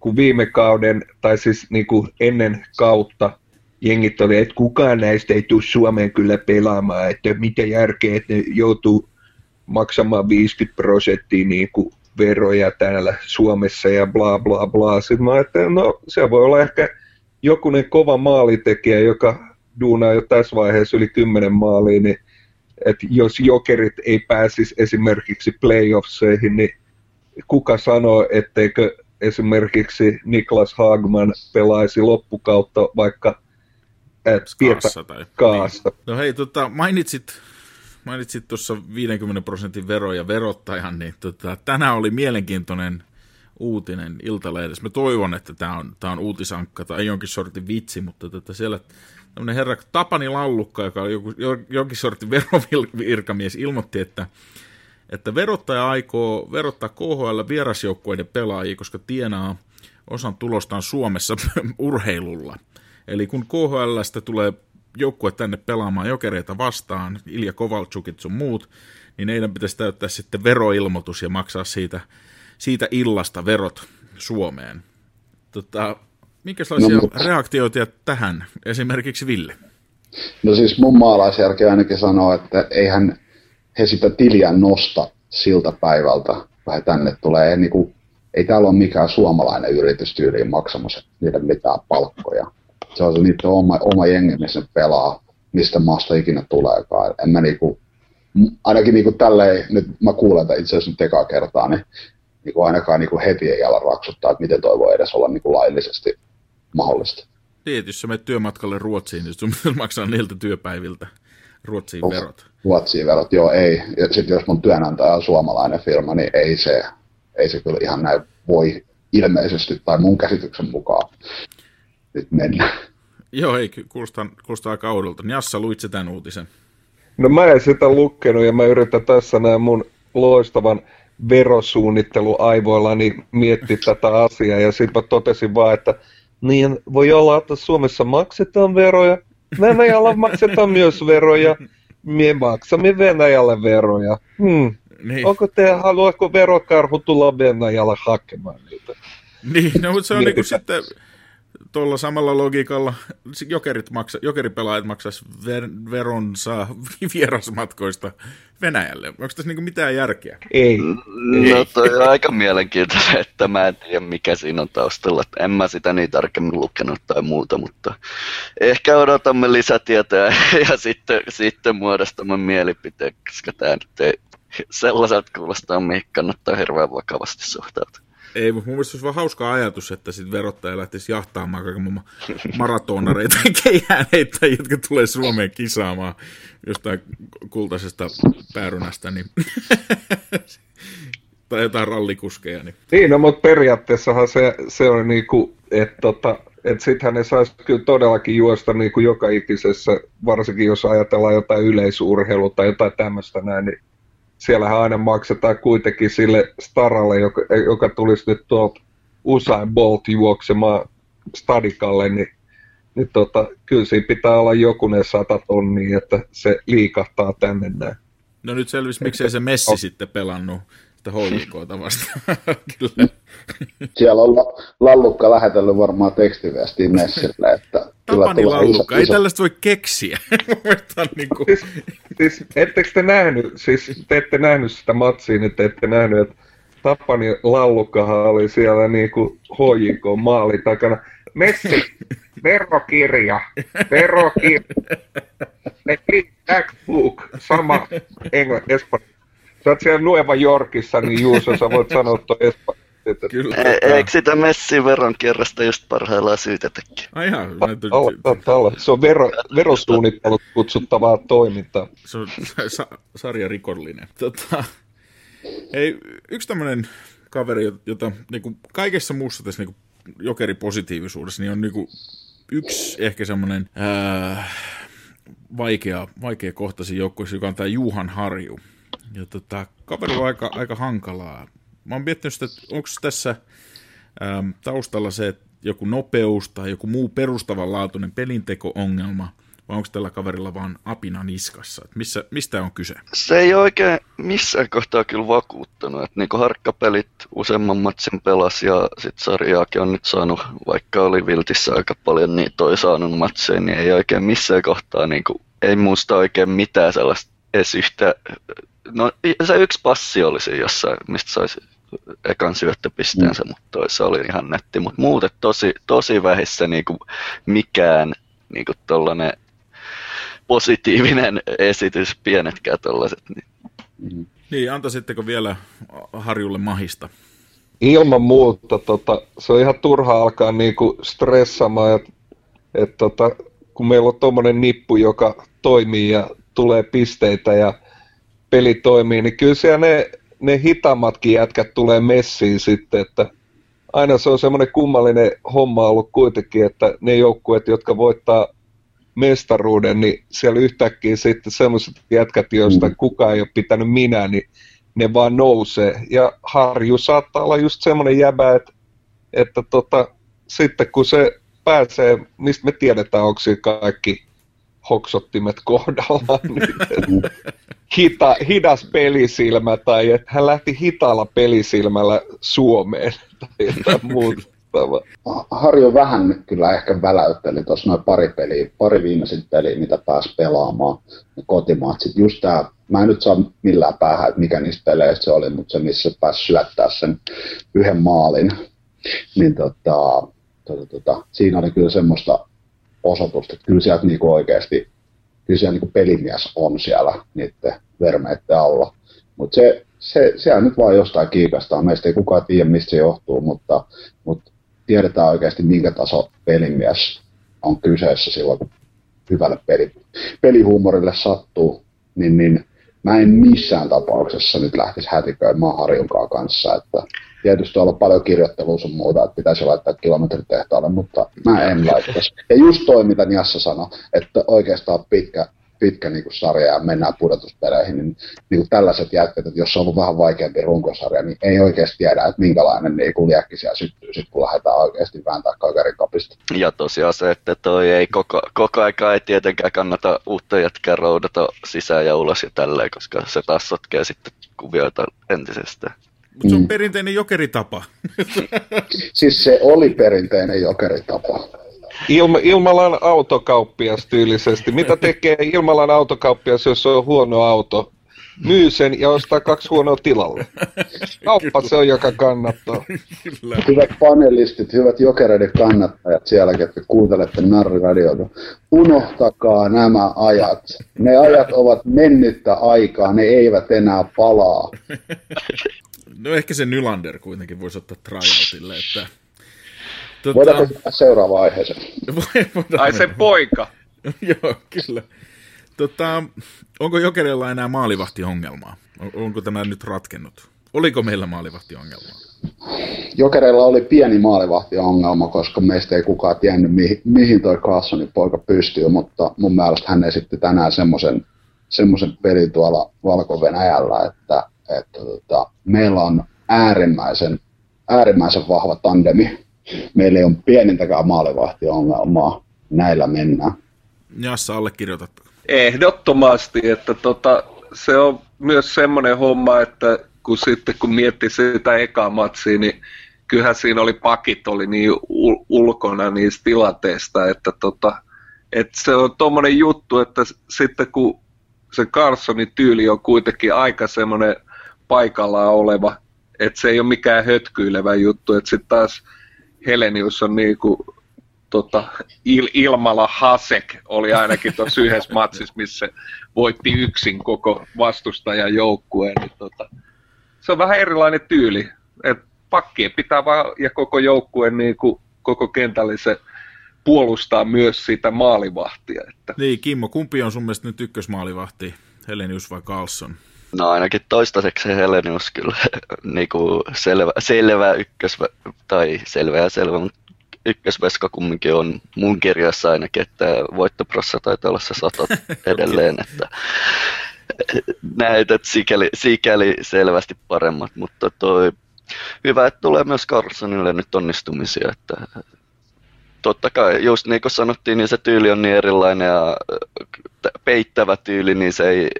kun viime kauden, tai siis niinku ennen kautta, jengit oli, että kukaan näistä ei tule Suomeen kyllä pelaamaan, että mitä järkeä, että ne joutuu maksamaan 50 prosenttia niin kuin veroja täällä Suomessa ja bla bla bla. Sitten mä ajattelin, no se voi olla ehkä jokunen kova maalitekijä, joka duunaa jo tässä vaiheessa yli 10 maalia, niin että jos jokerit ei pääsisi esimerkiksi playoffseihin, niin kuka sanoo, etteikö esimerkiksi Niklas Hagman pelaisi loppukautta vaikka Kaassa, tai, kaassa. Niin. No hei, tota, mainitsit mainitsit tuossa 50 prosentin vero ja verottajan, niin tota, tänään oli mielenkiintoinen uutinen Iltalehdessä. Mä toivon, että tämä on, tää on uutisankka tai jonkin sortin vitsi, mutta tota, siellä tämmöinen herra Tapani Lallukka, joka on joku, jonkin sortin verovirkamies, ilmoitti, että, että verottaja aikoo verottaa KHL vierasjoukkueiden pelaajia, koska tienaa osan tulostaan Suomessa urheilulla. Eli kun KHLstä tulee joukkue tänne pelaamaan jokereita vastaan, Ilja Kovalchukit sun muut, niin heidän pitäisi täyttää sitten veroilmoitus ja maksaa siitä, siitä illasta verot Suomeen. Tota, minkälaisia no, reaktioita tähän esimerkiksi Ville? No siis mun maalaisjärki ainakin sanoo, että eihän he sitä tiliä nosta siltä päivältä, vai tänne tulee. Ei, niin kuin, ei täällä ole mikään suomalainen yritys tyyliin maksamassa niitä mitään palkkoja se on se niiden oma, oma jengi, missä pelaa, mistä maasta ikinä tuleekaan. En mä niinku, ainakin niinku tälleen, nyt mä kuulen että itse asiassa nyt ekaa kertaa, niin niinku ainakaan niinku heti ei ala raksuttaa, että miten toi voi edes olla niinku laillisesti mahdollista. Niin, jos sä menet työmatkalle Ruotsiin, niin sun maksaa niiltä työpäiviltä Ruotsiin oh, verot. Ruotsiin verot, joo ei. Ja sitten jos mun työnantaja on suomalainen firma, niin ei se, ei se kyllä ihan näin voi ilmeisesti tai mun käsityksen mukaan nyt mennä. Joo, ei, kuulostaa, kuulostaa aika oudolta. Jassa, luit tämän uutisen? No mä en sitä lukenut ja mä yritän tässä näin mun loistavan verosuunnittelu aivoillani miettiä tätä asiaa ja sitten mä totesin vaan, että niin voi olla, että Suomessa maksetaan veroja, Venäjällä maksetaan myös veroja, me maksamme Venäjälle veroja. Hmm. Niin. Onko te, haluatko verokarhu tulla Venäjälle hakemaan niitä? Niin, no mutta se on niinku sitten, tuolla samalla logiikalla jokerit maksa, jokeripelaajat maksaisi ver, veronsa vierasmatkoista Venäjälle. Onko tässä niinku mitään järkeä? Ei. No toi on aika mielenkiintoista, että mä en tiedä mikä siinä on taustalla. En mä sitä niin tarkemmin lukenut tai muuta, mutta ehkä odotamme lisätietoja ja sitten, sitten muodostamme mielipiteen, koska tämä nyt ei sellaiselta kuulostaa, mihin kannattaa hirveän vakavasti suhtautua. Ei, mutta mun mielestä olisi vaan hauska ajatus, että sitten verottaja lähtisi jahtaamaan kaiken maailman maratonareita ja keihäänheittäjiä, jotka tulee Suomeen kisaamaan jostain kultaisesta päärynästä, niin tai jotain rallikuskeja. Niin. Niin, no, mutta periaatteessahan se, se on niinku, että tota, et sittenhän ne saisi kyllä todellakin juosta niinku joka ikisessä, varsinkin jos ajatellaan jotain yleisurheilua tai jotain tämmöistä näin, niin siellähän aina maksetaan kuitenkin sille staralle, joka, joka tulisi nyt tuolta Usain Bolt juoksemaan stadikalle, niin, niin tota, kyllä siinä pitää olla jokunen sata tonnia, että se liikahtaa tänne näin. No nyt selvisi, miksei se Messi sitten pelannut sitä HJKta vastaan. Kyllä. Siellä on la- Lallukka lähetellyt varmaan tekstiviestiin Messille, että Tapani Lallukka, ei tällaista voi keksiä. niin kuin... siis, siis, ettekö te nähnyt, siis te ette nähnyt sitä matsia, niin te ette nähnyt, että Tapani Lallukkahan oli siellä niin kuin HJK maali takana. Messi, verokirja, verokirja. Book, sama englannin, espanja. Sä oot siellä Nueva Yorkissa, niin Juuso, sä voit sanoa tuon espanja. Kyllä. E- eikö sitä Messin veronkierrosta just parhaillaan syytetäkin? Ai ihan, Alla, se on vero, verosuunnittelut kutsuttavaa toimintaa. Se on sa- sarjarikollinen. Tota, hei, yksi tämmöinen kaveri, jota niin kuin kaikessa muussa tässä niin kuin jokeripositiivisuudessa, niin on niin kuin yksi ehkä semmoinen ää, vaikea, vaikea kohtaisin joukkueessa, joka on tämä Juhan Harju. Ja tota, kaveri on aika, aika hankalaa. Mä oon miettinyt sitä, että onko tässä äm, taustalla se, että joku nopeus tai joku muu perustavanlaatuinen pelinteko-ongelma, vai onko tällä kaverilla vaan apina niskassa? Et missä, mistä on kyse? Se ei oikein missään kohtaa kyllä vakuuttanut. Että niinku harkkapelit useamman matsin pelas ja sit sarjaakin on nyt saanut, vaikka oli Viltissä aika paljon niin toi saanut matseja, niin ei oikein missään kohtaa niinku, ei muista oikein mitään sellaista edes yhtä No se yksi passi oli se jossain, mistä saisi ekan syöttöpisteensä, mm. mutta toissa oli ihan netti. Mutta muuten tosi, tosi vähissä niinku mikään niinku tollanen positiivinen esitys, pienetkään tollaset. Niin. Mm. Niin, antaisitteko vielä Harjulle mahista? Ilman muuta, tota, se on ihan turha alkaa niinku stressaamaan, että et, tota, kun meillä on tuommoinen nippu, joka toimii ja tulee pisteitä ja peli toimii, niin kyllä siellä ne, ne hitaammatkin jätkät tulee messiin sitten, että aina se on semmoinen kummallinen homma ollut kuitenkin, että ne joukkueet, jotka voittaa mestaruuden, niin siellä yhtäkkiä sitten semmoiset jätkät, joista mm. kukaan ei ole pitänyt minä, niin ne vaan nousee. Ja Harju saattaa olla just semmoinen jäbä, että, että tota, sitten kun se pääsee, mistä me tiedetään, onko kaikki hoksottimet kohdallaan, niin hita, hidas pelisilmä tai että hän lähti hitaalla pelisilmällä Suomeen tai jotain muuta. Harjo vähän kyllä ehkä väläytteli tuossa noin pari peliä, pari viimeisin peliä, mitä pääsi pelaamaan, ne kotimaat. just tää, mä en nyt saa millään päähän, että mikä niistä peleistä se oli, mutta se missä pääsi syöttää sen yhden maalin, niin tota, tota, tota, siinä oli kyllä semmoista osoitusta, kyllä sieltä niinku oikeasti kyllä siellä niin pelimies on siellä niiden vermeiden alla. Mutta se, se, sehän nyt vaan jostain kiikastaa. Meistä ei kukaan tiedä, mistä se johtuu, mutta, mutta tiedetään oikeasti, minkä taso pelimies on kyseessä silloin, kun hyvälle peli, pelihuumorille sattuu, niin, niin mä en missään tapauksessa nyt lähtisi hätiköimään Harjunkaan kanssa, että tietysti olla paljon kirjoittelua sun muuta, että pitäisi laittaa kilometritehtaalle, mutta mä en laittaisi. Ja just toi, mitä Niassa sanoi, että oikeastaan pitkä, pitkä niin kuin sarja ja mennään pudotuspeleihin, niin, niin kuin tällaiset jätkät, että jos on ollut vähän vaikeampi runkosarja, niin ei oikeasti tiedä, että minkälainen niin kuin liekki siellä syttyy, sit, kun lähdetään oikeasti vääntää kaverin kapista. Ja tosiaan se, että toi ei koko, koko aika ei tietenkään kannata uutta jätkää roudata sisään ja ulos ja tälleen, koska se taas sotkee sitten kuvioita entisestään. Mutta se on mm. perinteinen jokeritapa. siis se oli perinteinen jokeritapa. Ilma, Ilmalan autokauppias tyylisesti. Mitä tekee Ilmalan autokauppias, jos on huono auto? myy sen ja ostaa kaksi huonoa tilalle. Kauppa se on, joka kannattaa. Kyllä. Hyvät panelistit, hyvät jokereiden kannattajat siellä, ketkä kuuntelette Narriradiota. Unohtakaa nämä ajat. Ne ajat ovat mennyttä aikaa, ne eivät enää palaa. No ehkä se Nylander kuitenkin voisi ottaa tryoutille, että... Tota, Voidaanko mennä seuraavaan aiheeseen? voidaan Ai se poika. Joo, kyllä. Tota, onko Jokerilla enää maalivahtiongelmaa? On- Onko tämä nyt ratkennut? Oliko meillä maalivahtiongelmaa? Jokereilla oli pieni maalivahtiongelma, koska meistä ei kukaan tiennyt, mihin, mihin toi Carlsonin poika pystyy, mutta mun mielestä hän esitti tänään semmoisen semmoisen pelin tuolla Valko-Venäjällä, että, että tota, meillä on äärimmäisen, äärimmäisen vahva tandemi. Meillä ei ole pienintäkään maalivahtiongelmaa. Näillä mennään. Jassa, allekirjoitatko? Ehdottomasti, että tota, se on myös semmoinen homma, että kun sitten kun mietti sitä ekaa matsia, niin kyllähän siinä oli pakit oli niin ul- ulkona niistä tilanteista, että tota, että se on tuommoinen juttu, että sitten kun se Carsonin tyyli on kuitenkin aika semmoinen paikallaan oleva, että se ei ole mikään hötkyilevä juttu, että sitten taas Helenius on niinku tota, Il- Ilmala Hasek oli ainakin tuossa yhdessä matsissa, missä voitti yksin koko vastustajan joukkueen. Niin tota, se on vähän erilainen tyyli. Et pakkien pitää vaan, ja koko joukkueen niin kuin, koko kentällisen puolustaa myös sitä maalivahtia. Että Niin, Kimmo, kumpi on sun mielestä nyt ykkösmaalivahti? Helenius vai Carlson? No ainakin toistaiseksi se Helenius kyllä niinku selvä, selvä ykkös, tai selvä ja selvä, mutta ykkösveska kumminkin on mun kirjassa ainakin, että voittoprossa taitaa olla se sata edelleen, että näytöt sikäli, sikäli selvästi paremmat, mutta toi, hyvä, että tulee myös Carlsonille nyt onnistumisia, että totta kai, just niin kuin sanottiin, niin se tyyli on niin erilainen ja äh, peittävä tyyli, niin se ei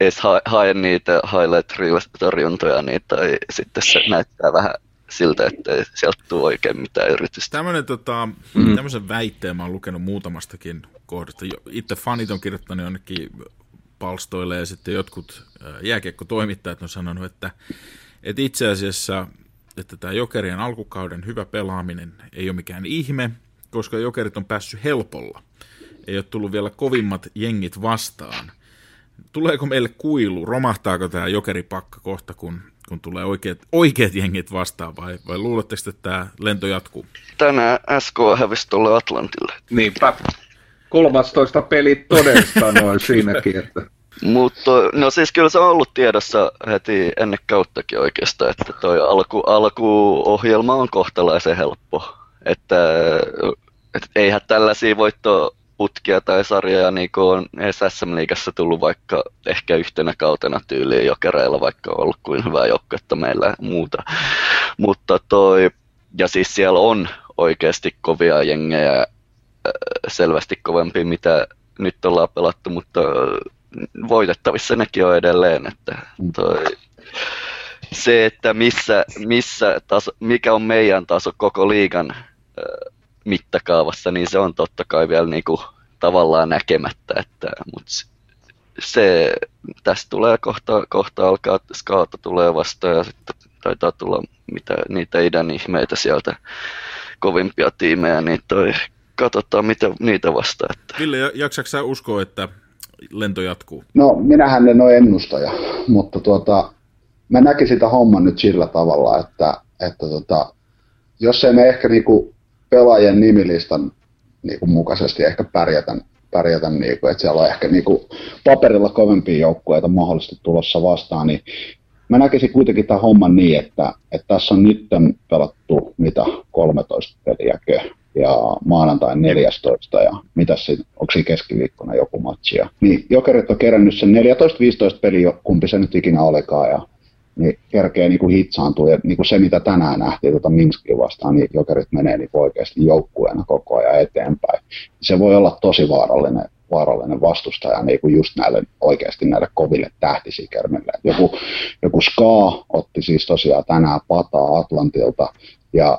edes hae, hae niitä highlight torjuntoja, niin, tai sitten se näyttää vähän siltä, että ei sieltä tule oikein mitään yritystä. Tämmönen, tota, mm. Tämmöisen väitteen mä oon lukenut muutamastakin kohdasta. Itse fanit on kirjoittanut jonnekin palstoille ja sitten jotkut äh, jääkiekkotoimittajat on sanonut, että, että itse asiassa että tämä Jokerien alkukauden hyvä pelaaminen ei ole mikään ihme, koska Jokerit on päässyt helpolla. Ei ole tullut vielä kovimmat jengit vastaan. Tuleeko meille kuilu, romahtaako tämä Jokeripakka kohta, kun, kun tulee oikeat, oikeat jengit vastaan, vai, vai luuletteko, että tämä lento jatkuu? Tänään SK hävisi tuolle Atlantille. niinpä 13 peli todesta noin siinäkin, että Mutta no siis kyllä se on ollut tiedossa heti ennen kauttakin oikeastaan, että toi alku, alkuohjelma on kohtalaisen helppo. Että et eihän tällaisia voittoputkia tai sarjoja niin on edes SM-liigassa tullut vaikka ehkä yhtenä kautena tyyliin jokereilla, vaikka on ollut kuin hyvää joukkuetta meillä muuta. Mutta toi, ja siis siellä on oikeasti kovia jengejä, äh, selvästi kovempi mitä nyt ollaan pelattu, mutta voitettavissa nekin on edelleen, että toi, se, että missä, missä taso, mikä on meidän taso koko liigan äh, mittakaavassa, niin se on totta kai vielä niinku tavallaan näkemättä, että, mutta se, tästä tulee kohta, kohta alkaa, skaata tulee vasta ja sitten taitaa tulla mitä, niitä idän ihmeitä sieltä kovimpia tiimejä, niin toi, katsotaan mitä niitä vastaa. Että. Ville, ja- jaksatko sä uskoa, että lento jatkuu? No, minähän en ole ennustaja, mutta tuota, mä näkisin sitä homman nyt sillä tavalla, että, että tota, jos ei me ehkä niinku pelaajien nimilistan niinku mukaisesti ehkä pärjätä, pärjätä niinku, että siellä on ehkä niinku paperilla kovempia joukkueita mahdollisesti tulossa vastaan, niin mä näkisin kuitenkin tämän homman niin, että, että tässä on nyt pelattu mitä 13 peliäkö ja maanantai 14 ja mitä siinä, onko siinä keskiviikkona joku matsi. Niin Jokerit on kerännyt sen 14-15 peliä, kumpi se nyt ikinä olekaan ja niin kerkee niin kuin hitsaantua. Ja niin kuin se, mitä tänään nähtiin tuota Minskia vastaan, niin Jokerit menee niin oikeasti joukkueena koko ajan eteenpäin. Se voi olla tosi vaarallinen, vaarallinen vastustaja niin kuin just näille, oikeasti näille koville tähtisikermille. Joku, joku Ska otti siis tosiaan tänään pataa Atlantilta ja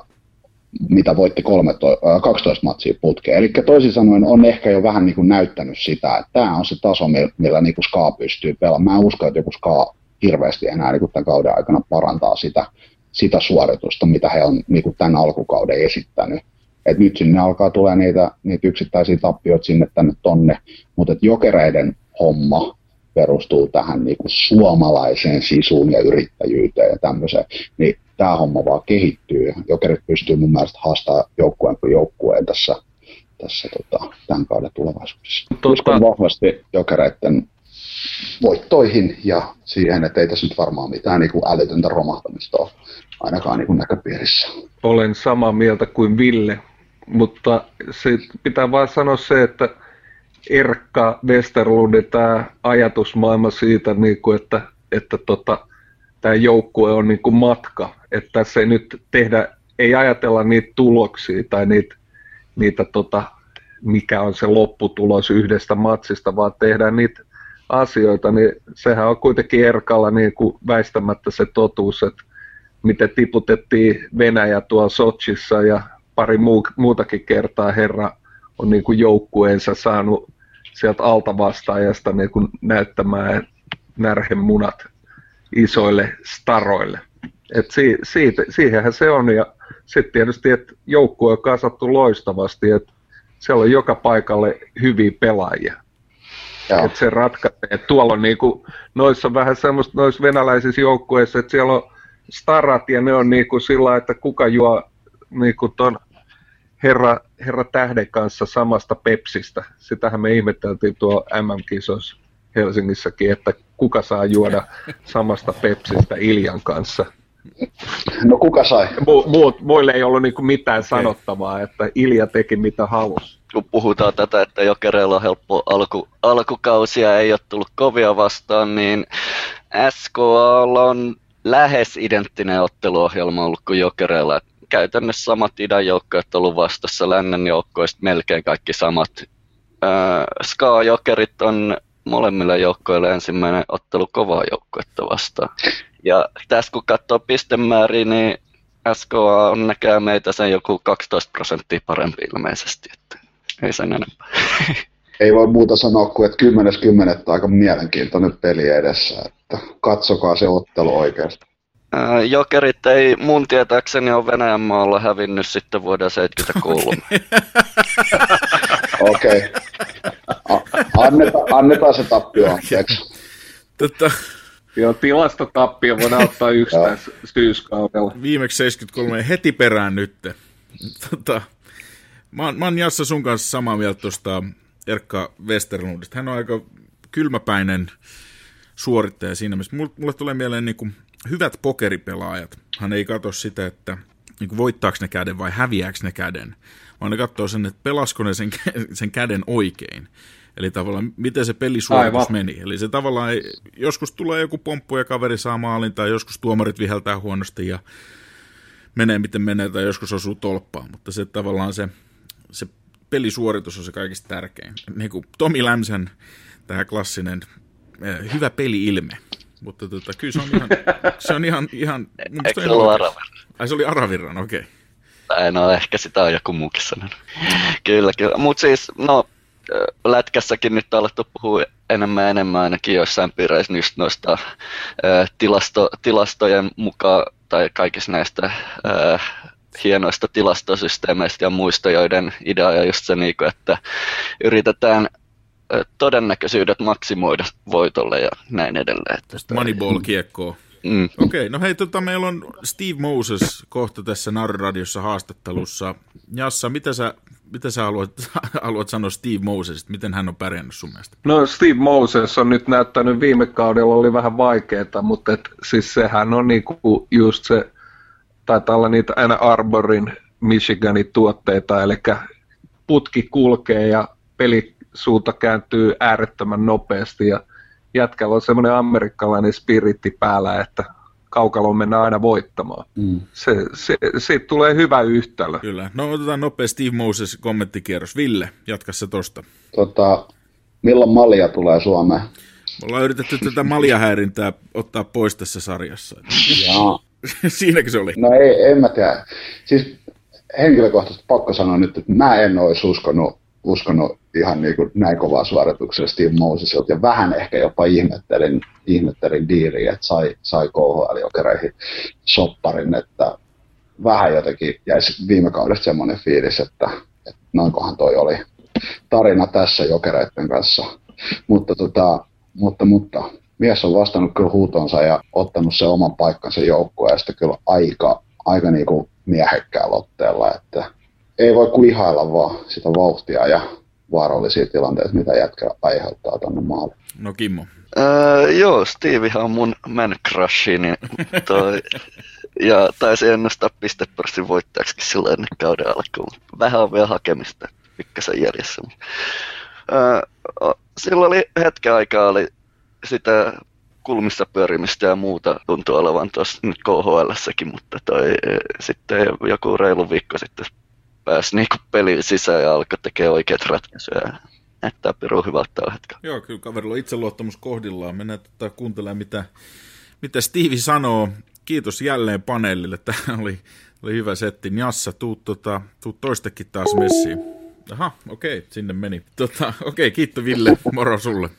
mitä voitti 13, äh, 12 matsia putkeen. Eli toisin sanoen on ehkä jo vähän niin kuin näyttänyt sitä, että tämä on se taso, millä niin kuin Ska pystyy pelaamaan. Mä en usko, että joku Ska hirveästi enää niin kuin tämän kauden aikana parantaa sitä, sitä suoritusta, mitä he on niin kuin tämän alkukauden esittänyt. Et nyt sinne alkaa tulee niitä, niitä yksittäisiä tappioita sinne tänne tonne, mutta jokereiden homma perustuu tähän niin kuin suomalaiseen sisuun ja yrittäjyyteen ja tämmöiseen, niin tämä homma vaan kehittyy. Jokerit pystyy mun mielestä haastamaan joukkueen kuin joukkueen tässä, tässä tota, tämän kauden tulevaisuudessa. Totta. Uskon vahvasti jokereiden voittoihin ja siihen, että ei tässä nyt varmaan mitään niin kuin älytöntä romahtamista ole ainakaan niin kuin näköpiirissä. Olen samaa mieltä kuin Ville, mutta se pitää vain sanoa se, että Erkka Westerlundin tämä ajatusmaailma siitä, niin kuin, että, että tota, tämä joukkue on niin kuin matka, että tässä ei nyt tehdä, ei ajatella niitä tuloksia tai niitä, niitä tota, mikä on se lopputulos yhdestä matsista, vaan tehdään niitä asioita, niin sehän on kuitenkin Erkalla niin kuin väistämättä se totuus, että miten tiputettiin Venäjä tuolla Sochissa ja pari muu, muutakin kertaa herra on niin kuin joukkueensa saanut sieltä altavastaajasta niin kuin näyttämään närhemunat isoille staroille. Et si, siitä, siihenhän se on ja sitten tietysti, että joukkue on kasattu loistavasti, että siellä on joka paikalle hyviä pelaajia. Että se ratkaisee. Et tuolla on niinku, noissa on vähän semmoista noissa venäläisissä joukkueissa, että siellä on starat ja ne on niinku sillä että kuka juo niinku ton herra, herra Tähden kanssa samasta Pepsistä. Sitähän me ihmetteltiin tuo MM-kisossa Helsingissäkin, että kuka saa juoda samasta Pepsistä Iljan kanssa. No kuka sai? Mu- muut, muille ei ollut niinku mitään sanottavaa, että Ilja teki mitä halusi. Kun puhutaan tätä, että Jokereilla on helppo alku, alkukausia, ei ole tullut kovia vastaan, niin SKA on lähes identtinen otteluohjelma ollut kuin Jokereilla. Käytännössä samat idän joukkoet ollut vastassa, lännen joukkoista melkein kaikki samat. Äh, Ska-jokerit on molemmille joukkoille ensimmäinen ottelu kovaa joukkuetta vastaan. Ja tässä kun katsoo pistemääriä, niin SKA on näkää meitä sen joku 12 prosenttia parempi ilmeisesti, että ei sen enempää. Ei voi muuta sanoa kuin, että 10.10. aika mielenkiintoinen peli edessä, että katsokaa se ottelu oikeasti. Jokerit ei mun tietääkseni ole Venäjän maalla hävinnyt sitten vuoden 73. Okei. okay. Anneta, annetaan se tappio anteeksi. Tota, Joo, tilastotappio voidaan ottaa yksi tässä syyskaudella. Viimeksi 73 heti perään nyt. Tota, mä, oon, mä oon Jassa sun kanssa samaa mieltä tuosta Erkka Westerlundista. Hän on aika kylmäpäinen suorittaja siinä mielessä. Mulle, mulle tulee mieleen niin kuin hyvät pokeripelaajat. Hän ei katso sitä, että niin kuin voittaako ne käden vai häviääkö ne käden, vaan ne katsoo sen, että pelasko ne sen, sen käden oikein. Eli tavallaan, miten se pelisuoritus Aivan. meni. Eli se tavallaan, ei, joskus tulee joku pomppu ja kaveri saa maalin, tai joskus tuomarit viheltää huonosti ja menee miten menee, tai joskus osuu tolppaan. Mutta se tavallaan se, se pelisuoritus on se kaikista tärkein. Niin kuin Tomi Lämsen, tämä klassinen eh, hyvä peli-ilme. Mutta tota, kyllä se on ihan... Se on ihan, ihan Eikö se ollut Aravirran? Ai se oli Aravirran, okei. Okay. No ehkä sitä on joku muukin sanonut. kyllä, kyllä. Mutta siis, no, lätkässäkin nyt on alettu puhua enemmän ja enemmän ainakin joissain piireissä just noista tilasto, tilastojen mukaan tai kaikista näistä ää, hienoista tilastosysteemeistä ja muista, joiden idea on just se, niin että yritetään todennäköisyydet maksimoida voitolle ja näin edelleen. Moneyball-kiekkoa. Mm. Okei, okay, no hei, tota, meillä on Steve Moses kohta tässä Narradiossa haastattelussa. Jassa, mitä sä, mitä sä haluat, haluat sanoa Steve Mosesista? Miten hän on pärjännyt sun mielestä? No Steve Moses on nyt näyttänyt viime kaudella oli vähän vaikeaa, mutta et, siis sehän on niinku just se, taitaa olla niitä aina Arborin Michiganin tuotteita, eli putki kulkee ja pelisuunta kääntyy äärettömän nopeasti ja jätkällä on semmoinen amerikkalainen spiritti päällä, että kaukaloon mennään aina voittamaan. Mm. Se, se, siitä tulee hyvä yhtälö. Kyllä. No otetaan nopea Steve Moses kommenttikierros. Ville, jatka se tosta. Tota, milloin malja tulee Suomeen? Me ollaan yritetty tätä maljahäirintää ottaa pois tässä sarjassa. Jaa. Siinäkö se oli? No ei, en mä tiedä. Siis henkilökohtaisesti pakko sanoa nyt, että mä en olisi uskonut, uskonut ihan niin kuin näin kovaa suorituksella Steve Mosesilta ja vähän ehkä jopa ihmettelin, ihmettelin diiriä, että sai, sai KHL-jokereihin sopparin, että vähän jotenkin jäisi viime kaudesta semmoinen fiilis, että, että noinkohan toi oli tarina tässä jokereiden kanssa. Mutta, tota, mutta, mutta mies on vastannut kyllä huutonsa ja ottanut se oman paikkansa joukkueesta kyllä aika, aika niin kuin miehekkäällä otteella, että ei voi kuin ihailla vaan sitä vauhtia ja vaarallisia tilanteita, mitä jätkä aiheuttaa tuonne maalle. No Kimmo. Öö, joo, Stevehan on mun man crushi, niin toi, ja taisi ennustaa pistepörssin voittajaksikin silloin ennen kauden alkuun. Vähän on vielä hakemista pikkasen jäljessä. Öö, silloin oli hetken aikaa oli sitä kulmissa pyörimistä ja muuta tuntuu olevan tuossa nyt KHL-säkin, mutta toi, sitten joku reilu viikko sitten pääsi niinku peliin sisään ja alkoi tekemään oikeat ratkaisuja. Näyttää pirun hyvältä tällä hetkellä. Joo, kyllä kaverilla itseluottamus kohdillaan. Mennään tota, kuuntelemaan, mitä, mitä Steve sanoo. Kiitos jälleen paneelille. Tämä oli, oli hyvä setti. Jassa, tuu, tota, tuu toistekin taas messiin. Aha, okei, okay, sinne meni. Tota, okei, okay, kiitos Ville. Moro sulle.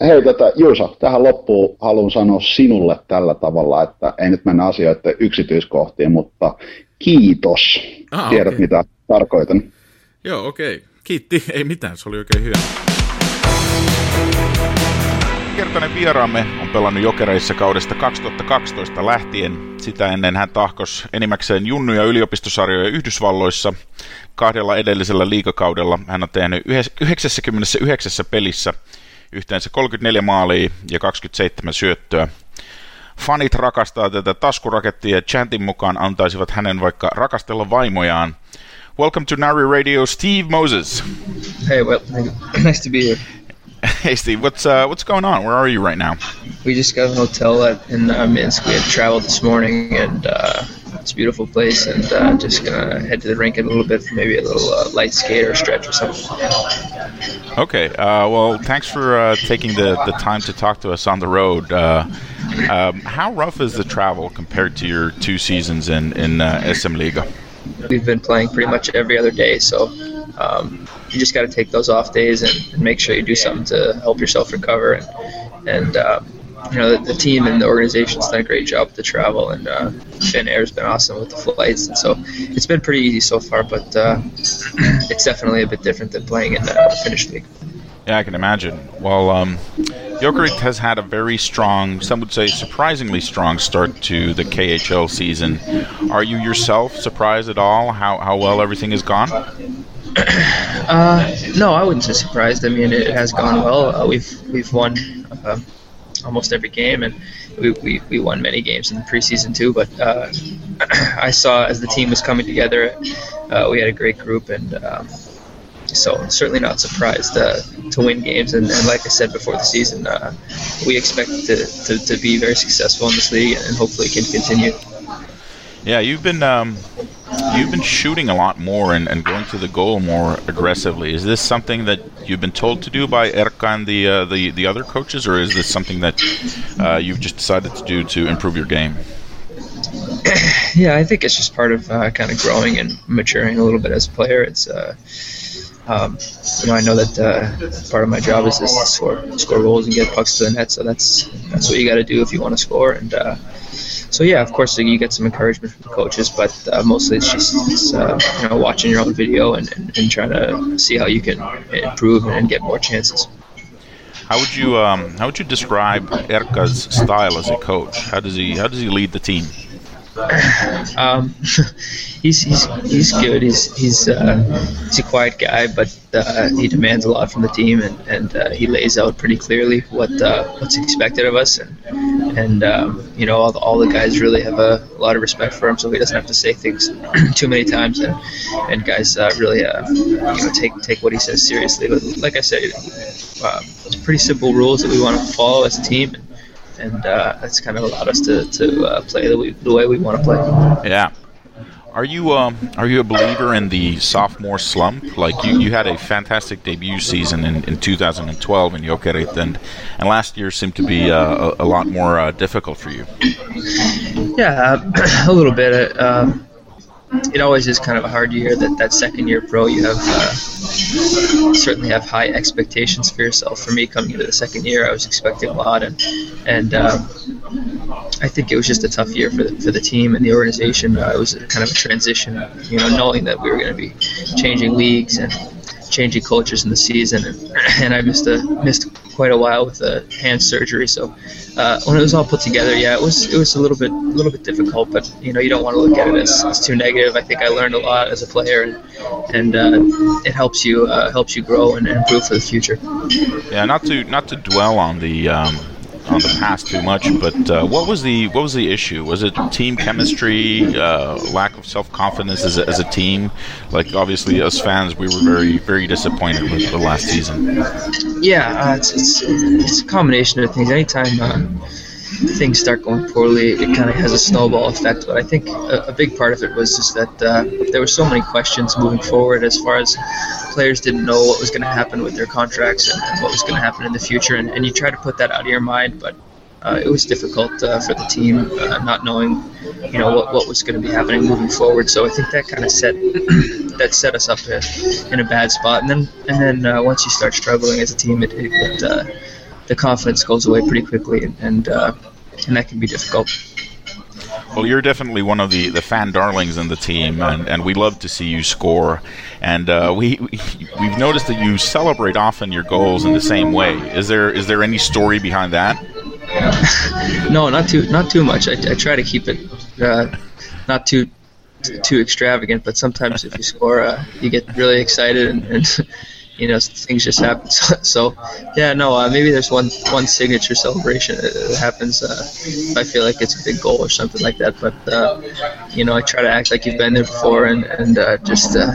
Hei, tota, Juuso, tähän loppuun haluan sanoa sinulle tällä tavalla, että ei nyt mennä asioiden yksityiskohtiin, mutta kiitos. Ah, Tiedät, okay. mitä tarkoitan. Joo, okei. Okay. Kiitti. Ei mitään, se oli oikein hyvä. Kertainen vieraamme on pelannut jokereissa kaudesta 2012 lähtien. Sitä ennen hän tahkos enimmäkseen junnu- ja yliopistosarjoja Yhdysvalloissa. Kahdella edellisellä liikakaudella hän on tehnyt 99 pelissä yhteensä 34 maalia ja 27 syöttöä. Fanit rakastaa tätä taskurakettia ja chantin mukaan antaisivat hänen vaikka rakastella vaimojaan. Welcome to Nari Radio, Steve Moses. Hey, well, nice to be here. Hey Steve, what's uh, what's going on? Where are you right now? We just got a hotel at, in uh, Minsk. We had traveled this morning, and uh, it's a beautiful place. And uh, just gonna head to the rink in a little bit for maybe a little uh, light skate or stretch or something. Okay. Uh, well, thanks for uh, taking the, the time to talk to us on the road. Uh, um, how rough is the travel compared to your two seasons in in uh, SM Liga? We've been playing pretty much every other day, so um, you just got to take those off days and, and, make sure you do something to help yourself recover. And, and uh, you know, the, the, team and the organization's done a great job with the travel, and uh, Finnair's been awesome with the flights. And so it's been pretty easy so far, but uh, it's definitely a bit different than playing in the Finnish league. Yeah, I can imagine. Well, um, Jokerit has had a very strong, some would say surprisingly strong start to the KHL season. Are you yourself surprised at all how, how well everything has gone? Uh, no, I wouldn't say surprised. I mean, it has gone well. Uh, we've we've won uh, almost every game, and we, we, we won many games in the preseason too. But uh, I saw as the team was coming together, uh, we had a great group, and um, so certainly not surprised uh, to win games. And, and, like I said before the season, uh, we expect to, to, to, be very successful in this league and hopefully can continue. Yeah, you've been um, you've been shooting a lot more and, and, going to the goal more aggressively. Is this something that you've been told to do by Erkan, the uh, the, the other coaches, or is this something that uh, you've just decided to do to improve your game? Yeah, I think it's just part of uh, kind of growing and maturing a little bit as a player. It's uh, um, you know, I know that uh, part of my job is to score score goals and get pucks to the net. So that's that's what you got to do if you want to score. And uh, so yeah, of course you get some encouragement from the coaches, but uh, mostly it's just uh, you know watching your own video and, and, and, trying to see how you can improve and get more chances. How would you um, how would you describe Erka's style as a coach? How does he how does he lead the team? um, he's he's he's good. He's he's uh, he's a quiet guy, but uh, he demands a lot from the team, and and uh, he lays out pretty clearly what uh, what's expected of us, and and um, you know all the, all the guys really have a, lot of respect for him, so he doesn't have to say things too many times, and and guys uh, really uh, you know take take what he says seriously. But like I said, it's pretty simple rules that we want to follow as a team. And, uh, that's kind of allowed us to, to uh, play the, the, way we want to play. Yeah. Are you um, are you a believer in the sophomore slump? Like you, you had a fantastic debut season in, in 2012 in Jokerit, and and last year seemed to be uh, a, a, lot more uh, difficult for you. Yeah, a little bit. Um, it always is kind of a hard year. That that second year pro, you have uh, certainly have high expectations for yourself. For me, coming into the second year, I was expecting a lot, and and um, I think it was just a tough year for the, for the team and the organization. Uh, it was kind of a transition, you know, knowing that we were going to be changing leagues and changing cultures in the season, and, and I missed a missed quite a while with the hand surgery. So uh, when it was all put together, yeah, it was it was a little bit a little bit difficult, but you know you don't want to look at it as, as too negative. I think I learned a lot as a player, and, and uh, it helps you uh, helps you grow and improve for the future. Yeah, not to not to dwell on the um, on the past too much, but uh, what was the what was the issue? Was it team chemistry, uh, lack of self confidence as a, as a team? Like obviously, as fans, we were very very disappointed with the last season. Yeah, uh, it's, it's it's a combination of things. Anytime uh, things start going poorly, it kind of has a snowball effect. But I think a, a big part of it was just that uh, there were so many questions moving forward as far as players didn't know what was going to happen with their contracts and, and what was going to happen in the future, and, and you try to put that out of your mind, but. Uh, it was difficult uh, for the team, uh, not knowing, you know, what, what was going to be happening moving forward. So I think that kind of set that set us up in a bad spot. And then and then uh, once you start struggling as a team, it, it, it uh, the confidence goes away pretty quickly, and and, uh, and that can be difficult. Well, you're definitely one of the, the fan darlings in the team, and, and we love to see you score. And uh, we we've noticed that you celebrate often your goals in the same way. Is there is there any story behind that? no, not too not too much. I, I try to keep it uh, not too too extravagant, but sometimes if you score, uh, you get really excited and, and you know things just happen. So, so yeah, no, uh, maybe there's one one signature celebration that happens uh, if I feel like it's a big goal or something like that. But uh, you know, I try to act like you've been there before and and uh, just uh,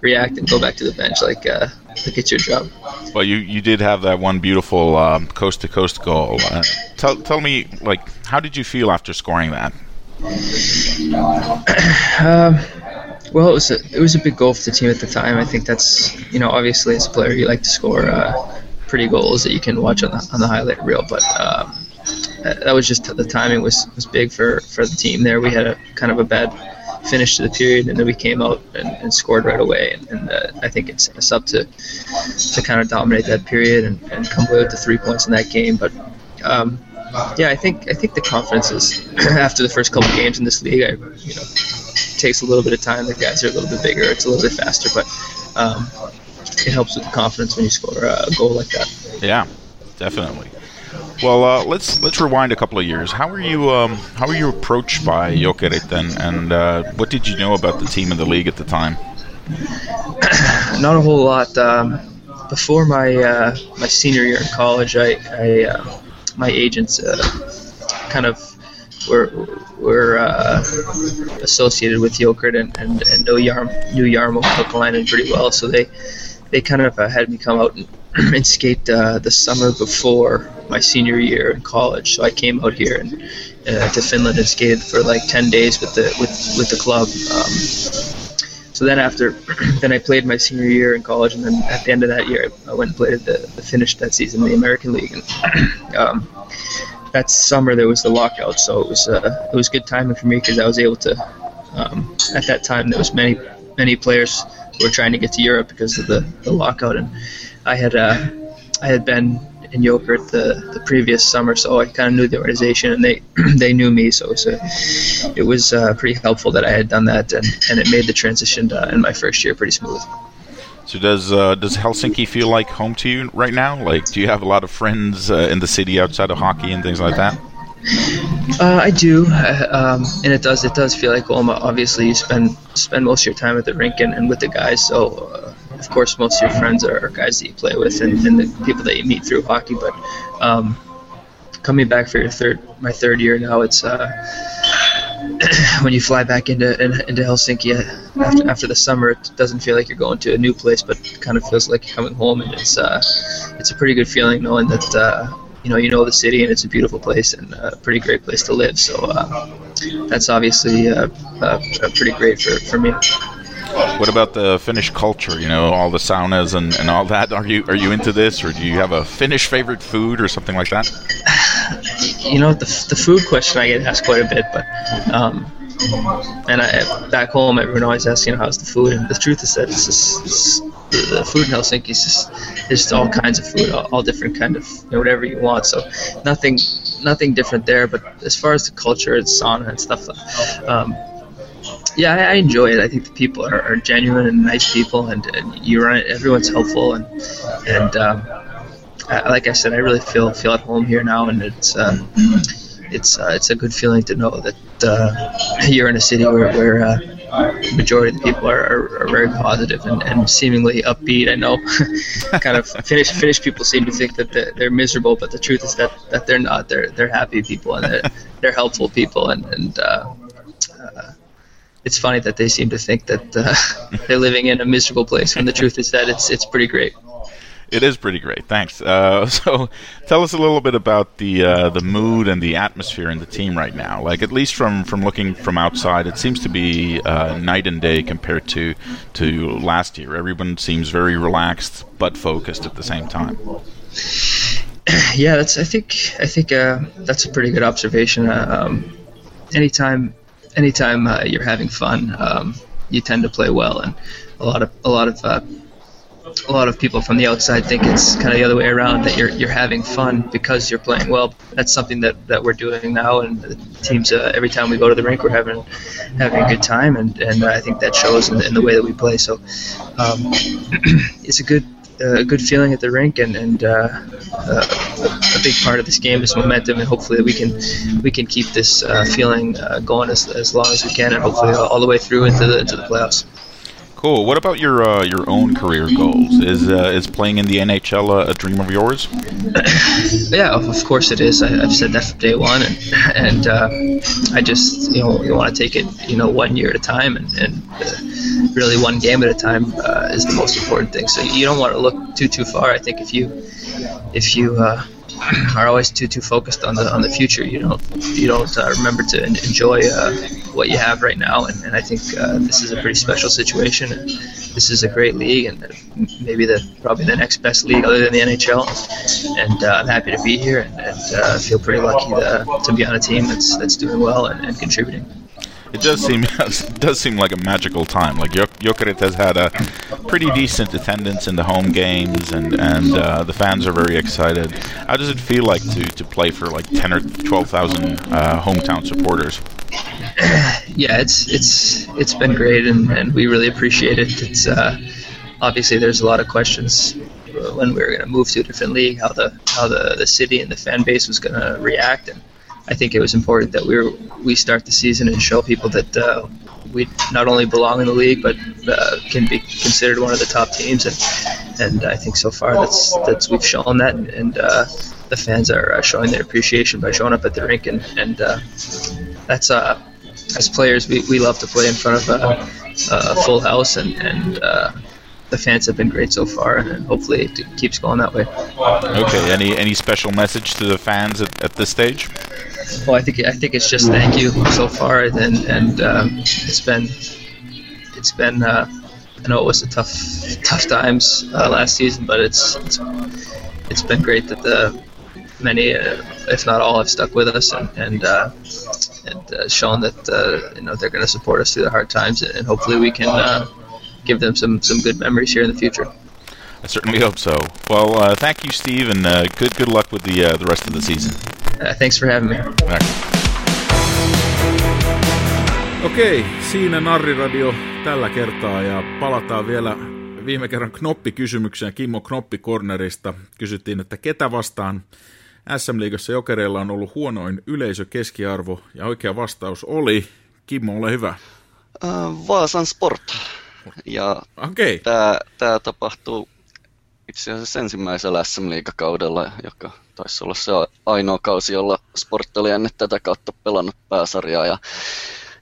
react and go back to the bench like uh, like it's your job. Well, you you did have that one beautiful coast to coast goal. Uh, tell tell me like how did you feel after scoring that? well, it was a it was a big goal for the team at the time. I think that's you know obviously as a player you like to score uh, pretty goals that you can watch on the on the highlight reel, but um, that was just the timing was, was big for, for the team there. We had a kind of a bad finish to the period, and then we came out and, and scored right away. And, and uh, I think it's us up to to kind of dominate that period and, and come away with the three points in that game. But um, yeah, I think I think the confidence is after the first couple games in this league. I you know takes a little bit of time. The guys are a little bit bigger. It's a little bit faster, but um, it helps with the confidence when you score a goal like that. Yeah, definitely. Well, uh, let's let's rewind a couple of years. How were you um, How were you approached by Jokerit, and and uh, what did you know about the team and the league at the time? Not a whole lot. Um, before my uh, my senior year in college, I, I uh, my agents uh, kind of were were uh, associated with Jokerit and, and, and knew, Yarm, knew Jarmo Kekalainen pretty well, so they they kind of uh, had me come out and, and skate uh, the summer before my senior year in college. So I came out here and uh, to Finland and skated for like 10 days with the with with the club. Um, so then after, then I played my senior year in college, and then at the end of that year, I went and played the, the finished that season in the American League. And um, that summer there was the lockout, so it was uh, it was good timing for me because I was able to. Um, at that time, there was many many players who were trying to get to Europe because of the, the lockout, and I had uh, I had been in Jokerit the, the previous summer, so I kind of knew the organization and they they knew me, so it was, a, it was uh, pretty helpful that I had done that, and, and it made the transition uh, in my first year pretty smooth. So does uh, does Helsinki feel like home to you right now? Like, do you have a lot of friends uh, in the city outside of hockey and things like that? Uh, I do, uh, um, and it does it does feel like home. Obviously, you spend spend most of your time at the rink and, and with the guys, so uh, of course most of your friends are, guys that you play with and, and, the people that you meet through hockey. But um, coming back for your third my third year now, it's uh, when you fly back into into Helsinki uh, after, after the summer, it doesn't feel like you're going to a new place, but it kind of feels like you're coming home, and it's uh, it's a pretty good feeling knowing that uh, you know you know the city and it's a beautiful place and a pretty great place to live. So uh, that's obviously uh, uh, pretty great for, for me. What about the Finnish culture? You know, all the saunas and, and all that. Are you are you into this, or do you have a Finnish favorite food or something like that? You know, the, the food question I get asked quite a bit, but um, and I, back home, everyone always asks, you know, how's the food? And the truth is that it's just it's, the food in Helsinki is just all kinds of food, all, all different kind of you know, whatever you want. So nothing nothing different there. But as far as the culture, it's sauna and stuff. Um, yeah, I, I enjoy it. I think the people are, are genuine and nice people, and, and you run it. Everyone's helpful, and and um, like I said, I really feel feel at home here now, and it's. Uh, it's uh, it's a good feeling to know that uh, you're in a city where, where uh, majority of the people are, are, are very positive and, and seemingly upbeat. I know kind of Finnish Finnish people seem to think that they're, they're, miserable, but the truth is that, that they're not. They're they're happy people and they're, they're helpful people and and. Uh, uh, it's funny that they seem to think that uh, they're living in a miserable place when the truth is that it's it's pretty great. It is pretty great. Thanks. Uh, so, tell us a little bit about the uh, the mood and the atmosphere in the team right now. Like at least from, from looking from outside, it seems to be uh, night and day compared to to last year. Everyone seems very relaxed but focused at the same time. Yeah, that's. I think. I think uh, that's a pretty good observation. Uh, um, anytime, anytime uh, you're having fun, um, you tend to play well, and a lot of a lot of a lot of people from the outside think it's kind of the other way around that you're you're having fun because you're playing well. That's something that, that we're doing now, and the teams uh, every time we go to the rink, we're having having a good time, and, and I think that shows in the, in the way that we play. So um, it's a good uh, a good feeling at the rink, and and uh, uh, a big part of this game is momentum, and hopefully we can we can keep this uh, feeling uh, going as, as long as we can, and hopefully all the way through into the into the playoffs. Cool. What about your uh, your own career goals? Is uh, is playing in the NHL a, a dream of yours? yeah, of course it is. I, have said that from day one, and and uh, I just you know you want to take it you know one year at a time, and, and uh, really one game at a time uh, is the most important thing. So you don't want to look too too far. I think if you if you uh, are always too too focused on the on the future. You don't you don't uh, remember to enjoy uh, what you have right now. And, and I think uh, this is a pretty special situation. And this is a great league, and maybe the probably the next best league other than the NHL. And uh, I'm happy to be here, and, and uh, feel pretty lucky to, to be on a team that's that's doing well and, and contributing it does seem it does seem like a magical time. Like Jokerit has had a pretty decent attendance in the home games, and and uh, the fans are very excited. How does it feel like to, to play for like ten or twelve thousand uh, hometown supporters? Yeah, it's it's it's been great, and, and we really appreciate it. It's uh, obviously there's a lot of questions when we were going to move to a different league, how the how the, the city and the fan base was going to react, and I think it was important that we were, we start the season and show people that uh, we not only belong in the league but uh, can be considered one of the top teams. And and I think so far that's that's we've shown that. And, uh, the fans are uh, showing their appreciation by showing up at the rink. And and uh, that's uh, as players we, we love to play in front of a, a full house. And and the fans have been great so far, and hopefully it keeps going that way. Okay. Any any special message to the fans at, at this stage? Well, I think I think it's just thank you so far, and and um, it's been it's been uh, I know it was a tough tough times uh, last season, but it's it's it's been great that the many, uh, if not all, have stuck with us and and, uh, and uh, shown that uh, you know they're going to support us through the hard times, and hopefully we can give them some some good memories here in the future. I certainly hope so. Well, uh, thank you, Steve, and uh, good good luck with the uh, the rest of the season. Uh, thanks for having me. Okei, siinä Narriradio tällä kertaa ja palataan vielä viime kerran Knoppi-kysymykseen Kimmo Knoppi-kornerista. Kysyttiin, että ketä vastaan SM-liigassa jokereilla on ollut huonoin yleisökeskiarvo ja oikea vastaus oli, Kimmo, ole hyvä. Uh, Vaasan Sport. Ja okay. tämä, tämä tapahtuu itse asiassa ensimmäisellä SM Liigakaudella, joka taisi olla se ainoa kausi, jolla Sport oli ennen tätä kautta pelannut pääsarjaa. Ja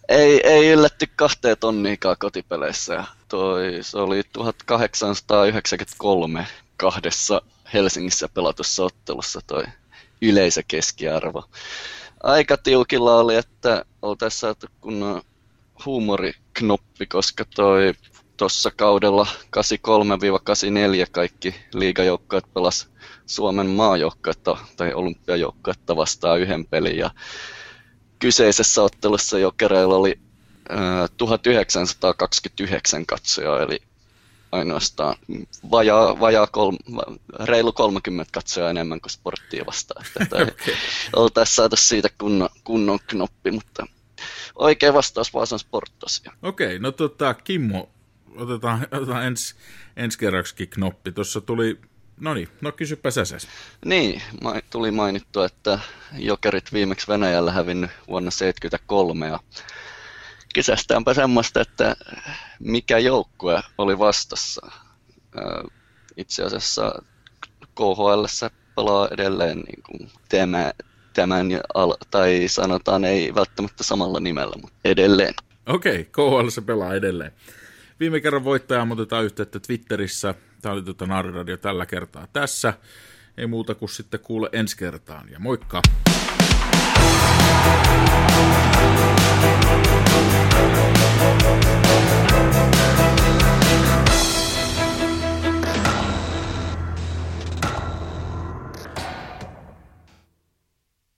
ei, ei yllätty kahteen tonniikaan kotipeleissä. Ja toi, se oli 1893 kahdessa Helsingissä pelatussa ottelussa toi yleisökeskiarvo. Aika tiukilla oli, että oltaisiin saatu kunnon huumoriknoppi, koska toi tuossa kaudella 83-84 kaikki liigajoukkueet pelas Suomen maajoukkuetta tai olympiajoukkuetta vastaan yhden pelin. Ja kyseisessä ottelussa Jokereilla oli ö, 1929 katsojaa, eli ainoastaan vajaa, vajaa kolm, reilu 30 katsojaa enemmän kuin sporttia vastaan. Että okay. Oltaisiin saatu siitä kunnon, kunnon knoppi, mutta oikea vastaus vaan on sport tosiaan. Okei, okay, no tota, Kimmo, otetaan, otetaan ens, ensi kerraksikin knoppi. Tuossa tuli, no niin, no kysypä sä ses. Niin, tuli mainittu, että Jokerit viimeksi Venäjällä hävinnyt vuonna 1973 ja kisästäänpä semmoista, että mikä joukkue oli vastassa. Itse asiassa KHL pelaa edelleen niin kuin tämä, tämän, tai sanotaan ei välttämättä samalla nimellä, mutta edelleen. Okei, okay, KHL se pelaa edelleen. Viime kerran voittaja otetaan yhteyttä Twitterissä. Tämä oli tuota Naariradio tällä kertaa tässä. Ei muuta kuin sitten kuule ensi kertaan ja moikka!